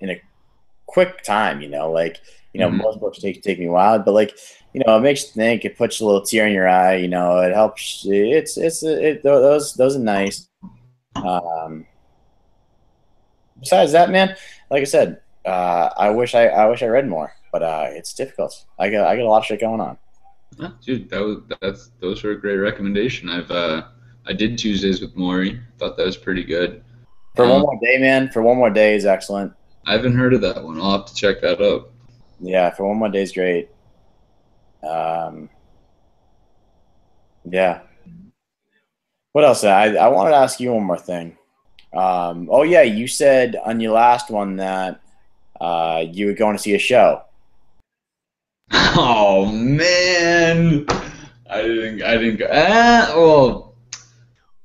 B: in a quick time. You know, like you know,
A: Mhm.
B: most books take take me a while, but like you know, it makes you think. It puts a little tear in your eye. You know, it helps. It's it's it, those those are nice. Um, besides that, man, like I said, uh, I wish I, I wish I read more, but uh, it's difficult. I got I got a lot of shit going on.
A: Dude, that was that's those were a great recommendation. I've uh I did Tuesdays with Morrie. Thought that was pretty good.
B: For
A: Um,
B: one more day, man. For one more day is excellent.
A: I haven't heard of that one. I'll have to check that out.
B: Yeah, for one more day is great. Um, yeah. What else? I I wanted to ask you one more thing. Um, oh yeah, you said on your last one that uh, you were going to see a show.
A: Oh man, I didn't. I didn't go. Ah, well,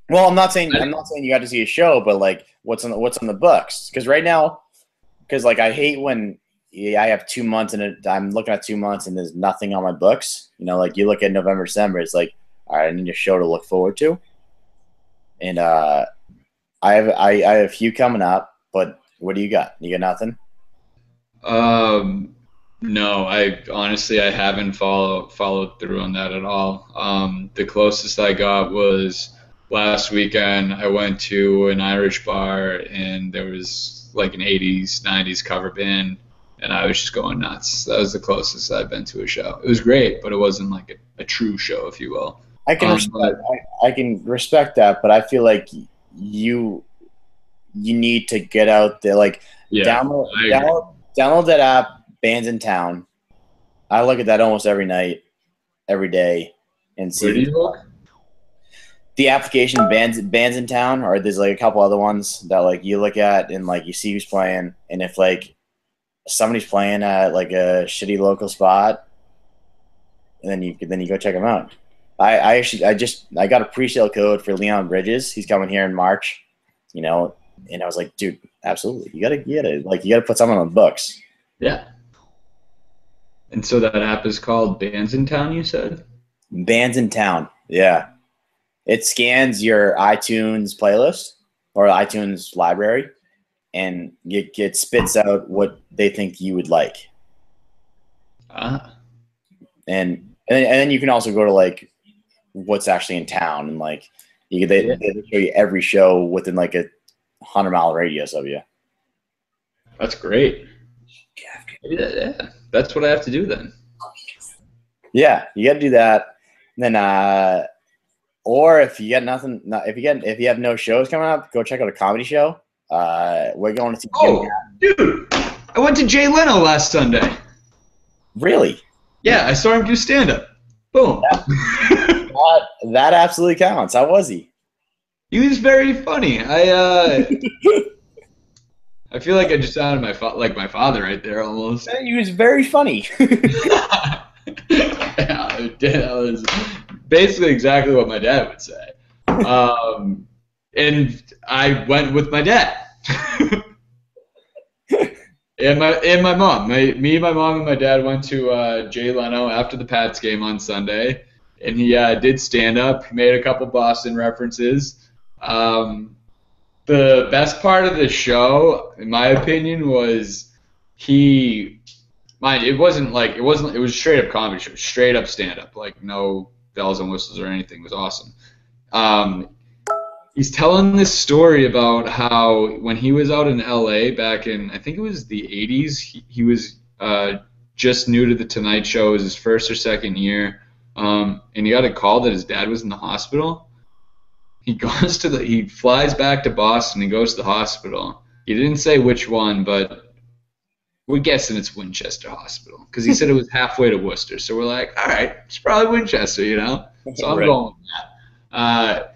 B: Well, I'm not saying I'm not saying you got to see a show, but like, what's on the what's on the books? Because right now, because like I hate when yeah, I have two months and I'm looking at two months and there's nothing on my books. You know, like you look at November, December, it's like, all right, I need a show to look forward to. And uh, I have I, I have a few coming up, but what do you got? You got nothing?
A: Um, no, I honestly I haven't follow followed through on that at all. Um, the closest I got was last weekend. I went to an Irish bar and there was like an 80s, 90s cover band, and I was just going nuts. That was the closest I've been to a show. It was great, but it wasn't like a, a true show, if you will.
B: I can
A: Um,
B: respect, I, I can respect that, but I feel like you you need to get out there, like
A: Yeah,
B: download download download that app, Bands in Town. I look at that almost every night, every day, and
A: Where do
B: see
A: you look?
B: the application Bands Bands in Town, or there's like a couple other ones that like you look at and like you see who's playing, and if like somebody's playing at like a shitty local spot, and then you then you go check them out. I, I actually I just I got a pre-sale code for Leon Bridges. He's coming here in March, you know, and I was like, dude, absolutely, you gotta get gotta like you gotta put someone on the books.
A: Yeah. And so that app is called Bands in Town. You said.
B: Bands in town, yeah. It scans your iTunes playlist or iTunes library, and it, it spits out what they think you would like,
A: Ah.
B: and and then, and then you can also go to like what's actually in town, and like you they,
A: Yeah.
B: they show you every show within like a hundred mile radius of you.
A: That's great. Yeah, yeah, that's what I have to do then.
B: Yeah, you got to do that. then, uh, or if you got nothing, if you get if you have no shows coming up, go check out a comedy show. Uh, we're going to see.
A: Oh, dude, I went to Jay Leno last Sunday.
B: Really?
A: Yeah, I saw him do stand up. Boom.
B: That, that absolutely counts. How was he?
A: he was very funny. I uh, I feel like I just sounded my fa- like my father right there almost.
B: He was very funny.
A: yeah. That was basically exactly what my dad would say. Um, and I went with my dad. and my and my mom. My, me, my mom, and my dad went to uh, Jay Leno after the Pats game on Sunday, and he uh, did stand up. He made a couple Boston references. Um, the best part of the show, in my opinion, was he mind it wasn't like it wasn't it was straight up comedy show straight up stand up like no bells and whistles or anything it was awesome um, he's telling this story about how when he was out in la back in i think it was the 80s he, he was uh, just new to the tonight show it was his first or second year um, and he got a call that his dad was in the hospital he goes to the he flies back to boston he goes to the hospital he didn't say which one but we're guessing it's Winchester Hospital because he said it was halfway to Worcester. So we're like, all right, it's probably Winchester, you know. So I'm
B: Right.
A: going with that. Uh,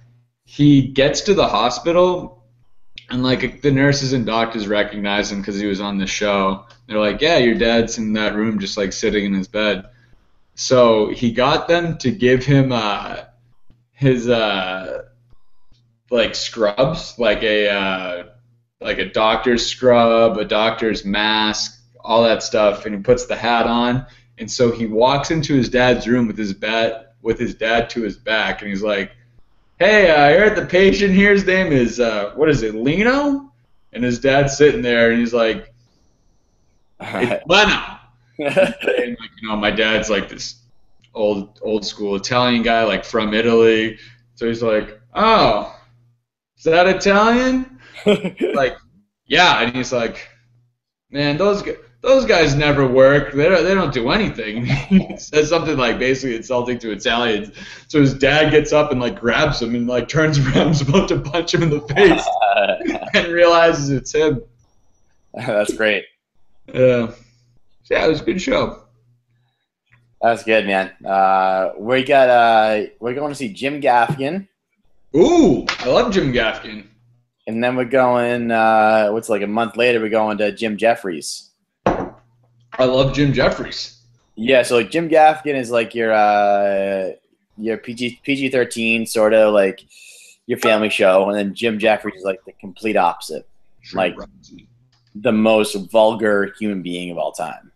A: he gets to the hospital, and like the nurses and doctors recognize him because he was on the show. They're like, yeah, your dad's in that room, just like sitting in his bed. So he got them to give him uh, his uh, like scrubs, like a uh, like a doctor's scrub, a doctor's mask, all that stuff, and he puts the hat on. And so he walks into his dad's room with his bat with his dad to his back, and he's like, "Hey, I heard the patient here. His name is uh, what is it, Lino?" And his dad's sitting there, and he's like, "It's Leno." and like, you know, my dad's like this old old school Italian guy, like from Italy. So he's like, "Oh, is that Italian?" like, yeah, and he's like, man, those gu- those guys never work. They don't, they don't do anything. he says something like basically insulting to Italians. So his dad gets up and like grabs him and like turns around, is about to punch him in the face, and realizes it's him.
B: That's great.
A: Yeah, yeah, it was a good show.
B: That's good, man. Uh, we got uh, we're going to see Jim Gaffigan.
A: Ooh, I love Jim Gaffigan.
B: And then we're going. Uh, what's like a month later? We're going to Jim Jefferies.
A: I love Jim Jefferies.
B: Yeah, so like Jim Gaffigan is like your uh, your PG PG thirteen sort of like your family show, and then Jim Jefferies is like the complete opposite, Like- the most vulgar human being of all time.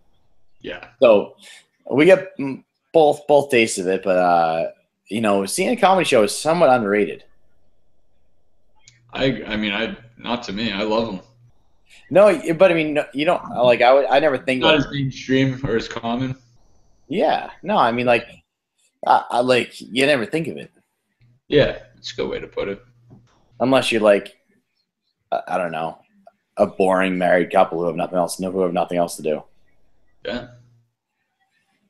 A: yeah,
B: So we get both both tastes of it, but uh, you know, seeing a comedy show is somewhat underrated.
A: I I mean I not to me. I love him.
B: No, but I mean, no- you don't like. I would. I never think.
A: Not
B: Of,
A: as mainstream or as common.
B: yeah, no, I mean, like, I, I like you never think of it
A: Yeah, it's a good way to put it.
B: unless you're like, I, I don't know, a boring married couple who have nothing else, who have nothing else to do.
A: Yeah.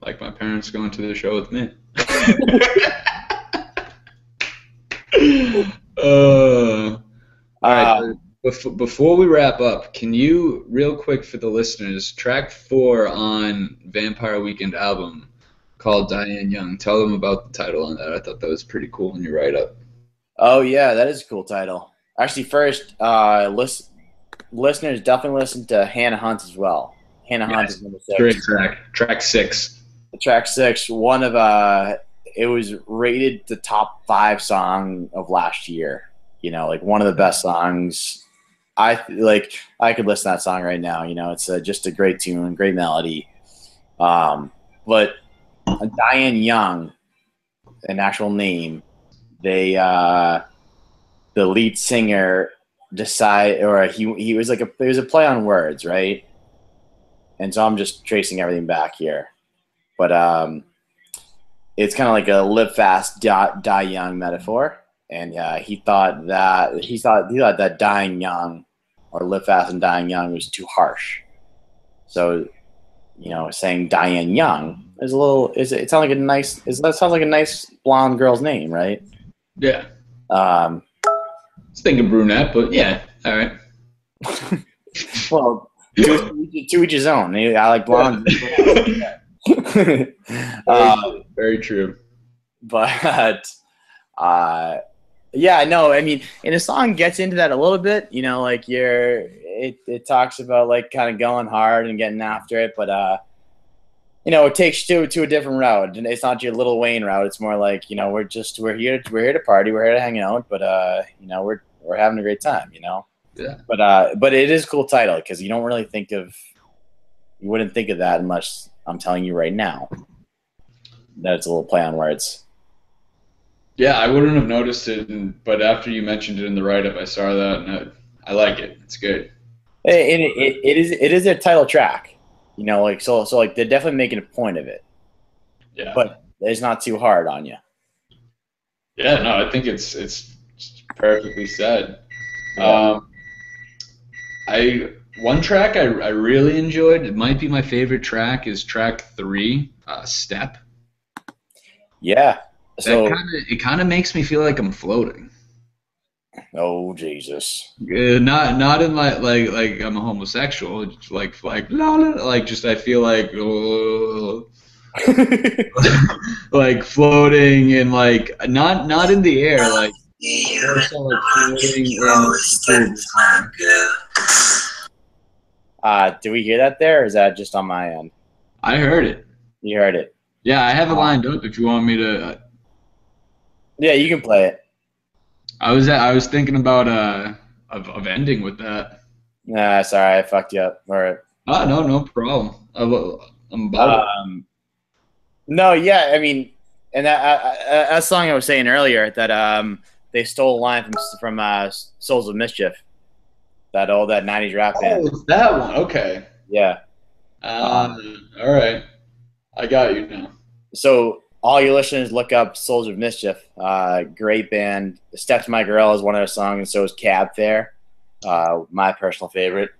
A: Like my parents going to the show with me. uh, all right.
B: Uh,
A: before we wrap up, can you, real quick for the listeners, track four on Vampire Weekend album called Diane Young? Tell them about the title on that. I thought that was pretty cool in your write up.
B: Oh yeah, that is a cool title. Actually, first, uh, list, listeners definitely listen to Hannah Hunt as well. Hannah Hunt
A: Yes.
B: is number six.
A: Great track. Track six.
B: Track six, one of uh, it was rated the top five song of last year. You know, like one of the best songs. I like. I could listen to that song right now. You know, it's uh, just a great tune, great melody. Um, but Diane Young, an actual name, they uh, the lead singer decide or he he was like a it was a play on words, right? And so I'm just tracing everything back here, but um, it's kind of like a live fast, die, die young metaphor. And uh, he thought that he thought he thought that dying young or live fast and dying young was too harsh. So, you know, saying Diane Young is a little is it sounds like a nice is that sounds like a nice blonde girl's name, right?
A: Yeah.
B: Um,
A: I was thinking brunette, but yeah. All right.
B: well, to, to each his own. I like blonde. uh,
A: Very true.
B: but uh yeah no i mean and the song gets into that a little bit you know like you're it, it talks about like kind of going hard and getting after it but uh you know it takes you to to a different route and it's not your little wayne route. It's more like you know we're just we're here we're here to party we're here to hang out but uh you know we're we're having a great time you know?
A: Yeah.
B: but uh but it is a cool title because you don't really think of you wouldn't think of that unless i'm telling you right now that it's a little play on words
A: Yeah, I wouldn't have noticed it, and, but after you mentioned it in the write up, I saw that, and I, I like it. It's good.
B: It, it, it, it is it is their title track, you know, like so so like they're definitely making a point of it,
A: Yeah.
B: but it's not too hard on you.
A: yeah. No, I think it's it's perfectly said. Um, I one track I, I really enjoyed. It might be my favorite track. Is track three, uh, "Step."
B: Yeah. So
A: kinda, it kind of makes me feel like I'm floating.
B: oh Jesus.
A: Uh, not not in like like like I'm a homosexual. Like like la, la, like just I feel like oh, like floating and like not not in the air like more like floating in
B: uh, do we hear that there, or is that just on my end?
A: I heard it.
B: You heard it.
A: Yeah, I have it lined up. If you want me to, uh,
B: Yeah, you can play it.
A: I was I was thinking about uh of, of ending with that.
B: Nah, sorry, I fucked you up. All right.
A: Ah, no, no problem. I, I'm about.
B: Um, no, yeah, I mean, and that, uh, uh, that song I was saying earlier that um they stole a line from from uh, Souls of Mischief, that old that '90s rap band.
A: Oh, that one. Okay.
B: Yeah.
A: Uh, all right. I got you now.
B: So all your listeners look up Souls of Mischief. Uh, great band. Step to My Girl is one of their songs, and so is Cab Fare, uh, my personal favorite.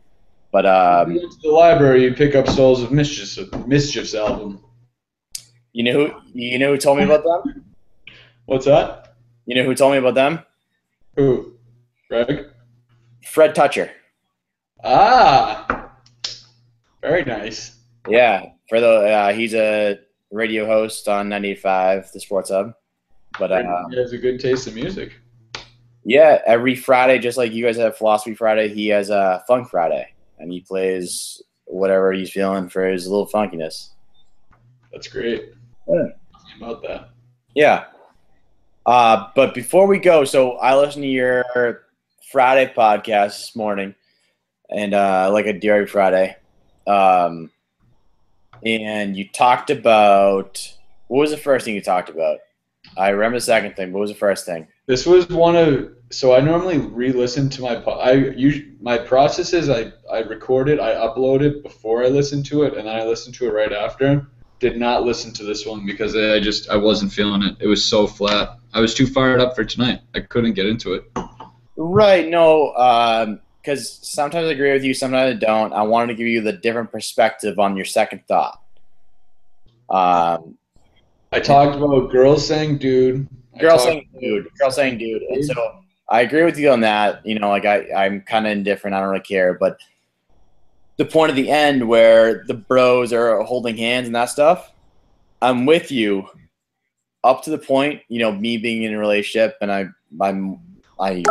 B: But um,
A: you go to the library, you pick up Souls of Mischief, Mischief's album.
B: you know who you know who told me about them?
A: What's that?
B: You know who told me about them?
A: Who? Greg?
B: Fred Toucher.
A: Ah, very nice.
B: Yeah, for the uh, he's a radio host on 95, the Sports Hub. But uh,
A: he has a good taste in music.
B: Yeah, every Friday, just like you guys have Philosophy Friday, he has a Funk Friday, and he plays whatever he's feeling for his little funkiness.
A: That's great.
B: Yeah.
A: About that.
B: Yeah. Uh, but before we go, so I listened to your Friday podcast this morning, and uh, like a Dairy Friday, um, and you talked about what was the first thing you talked about? I remember the second thing. What was the first thing?
A: This was one of so I normally re-listen to my po- I my process is I I record it, I upload it before I listen to it, and then I listen to it right after. Did not listen to this one because I just I wasn't feeling it. It was so flat. I was too fired up for tonight. I couldn't get into it.
B: Right. No. Um, Because sometimes I agree with you, sometimes I don't. I wanted to give you the different perspective on your second thought. Um,
A: I talked about girls saying dude.
B: Girl saying dude, girl saying dude, and so I agree with you on that. You know, like I, I'm kind of indifferent. I don't really care, but the point of the end where the bros are holding hands and that stuff, I'm with you. Up to the point, you know, me being in a relationship, and I, I'm, I,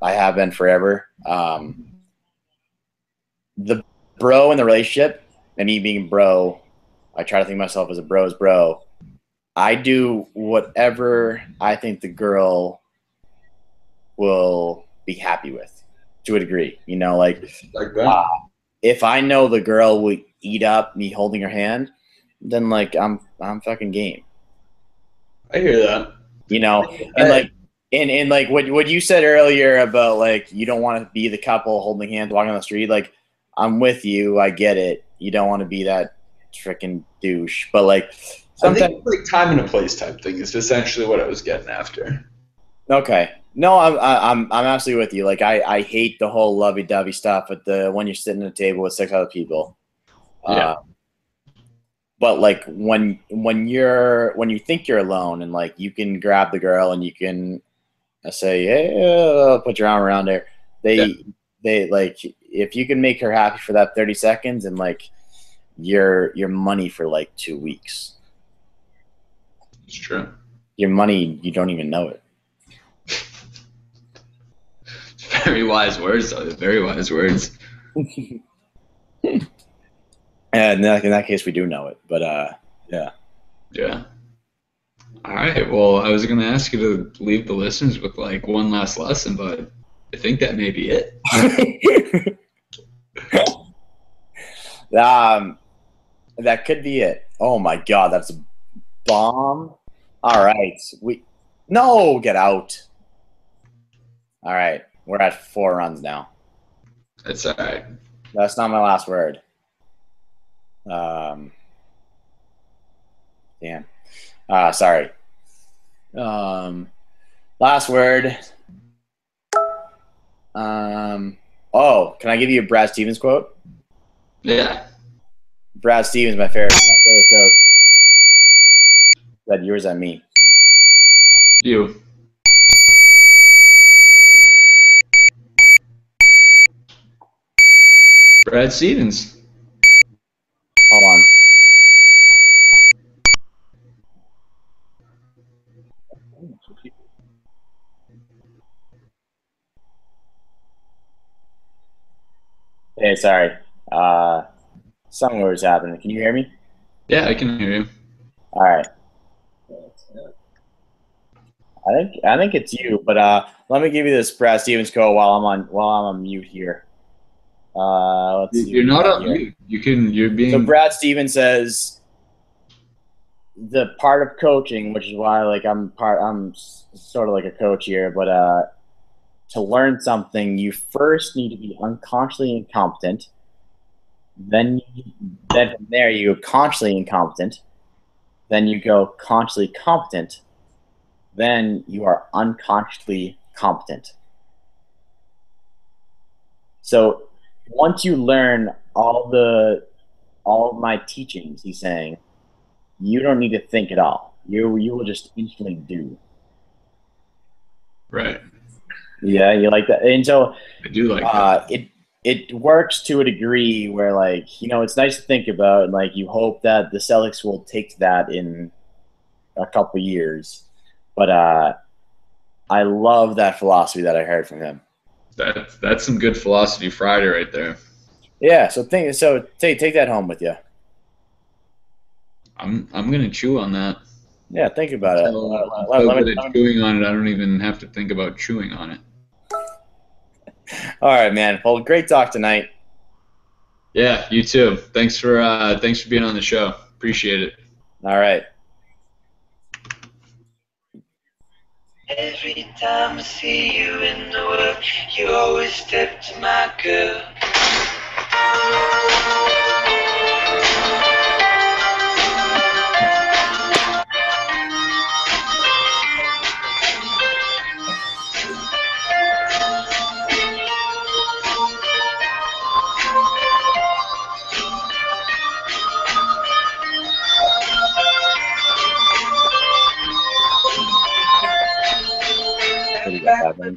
B: I have been forever. Um, the bro in the relationship, and me being bro, I try to think of myself as a bro's bro. I do whatever I think the girl will be happy with to a degree. You know, like
A: like that.
B: uh, if I know the girl will eat up me holding her hand, then like I'm I'm fucking game.
A: I hear that.
B: You know, and like and, and like what what you said earlier about like you don't want to be the couple holding hands walking on the street, like I'm with you, I get it. You don't want to be that freaking douche. But like
A: I think like time and a place type thing is essentially what I was getting after.
B: Okay. No, I'm I'm I'm absolutely with you. Like I, I hate the whole lovey dovey stuff but the when you're sitting at a table with six other people.
A: Yeah.
B: Uh, but like when when you're when you think you're alone and like you can grab the girl and you can uh, say uh, put your arm around her they
A: Yeah.
B: they like if you can make her happy for that 30 seconds and like your your money for like two weeks
A: It's true.
B: your money you don't even know it
A: Very wise words, though. Very wise words.
B: and in that, in that case we do know it but uh
A: yeah. Yeah. All right. Well, I was going to ask you to leave the listeners with like one last lesson, but I think that may be it.
B: um, that could be it. Oh my god, that's a bomb. All right, we no get out. All right, we're at four runs now.
A: That's all right.
B: That's not my last word. Um, damn. Uh, sorry. Um, last word. Um, oh, can I give you a Brad Stevens quote?
A: Yeah.
B: Brad Stevens, my favorite, my favorite coach. Said yours on me.
A: You. Brad Stevens.
B: Hold on. Sorry. Uh, something was happening. Can you hear me?
A: Yeah, I can hear you.
B: All right. I think I think it's you, but uh, let me give you this Brad Stevens quote while I'm on while I'm on mute here. Uh, let's see
A: You're not on
B: here.
A: mute. You can. You're being.
B: So Brad Stevens says the part of coaching, which is why like I'm part I'm sort of like a coach here, but uh to learn something you first need to be unconsciously incompetent. Then you, then from there you go consciously incompetent. Then you go consciously competent. Then you are unconsciously competent. So once you learn all the all my teachings, he's saying, you don't need to think at all. You you will just instantly do.
A: right.
B: Yeah, you like that. And so
A: I do like that.
B: uh, it it works to a degree where like you know it's nice to think about and like you hope that the Celtics will take that in a couple years, but uh, I love that philosophy that I heard from him.
A: That's that's some good philosophy Friday right there.
B: Yeah, so think so take take that home with you.
A: I'm I'm gonna chew on that.
B: Yeah, think about it.
A: So,
B: Let- let-
A: so
B: let me-
A: good at chewing on it. I don't even have to think about chewing on it.
B: All right, man. Well, great talk tonight.
A: Yeah, you too. Thanks for uh, thanks for being on the show. Appreciate it.
B: All right.
C: Every time I see you in the world, you always step to my girl.
B: Pretty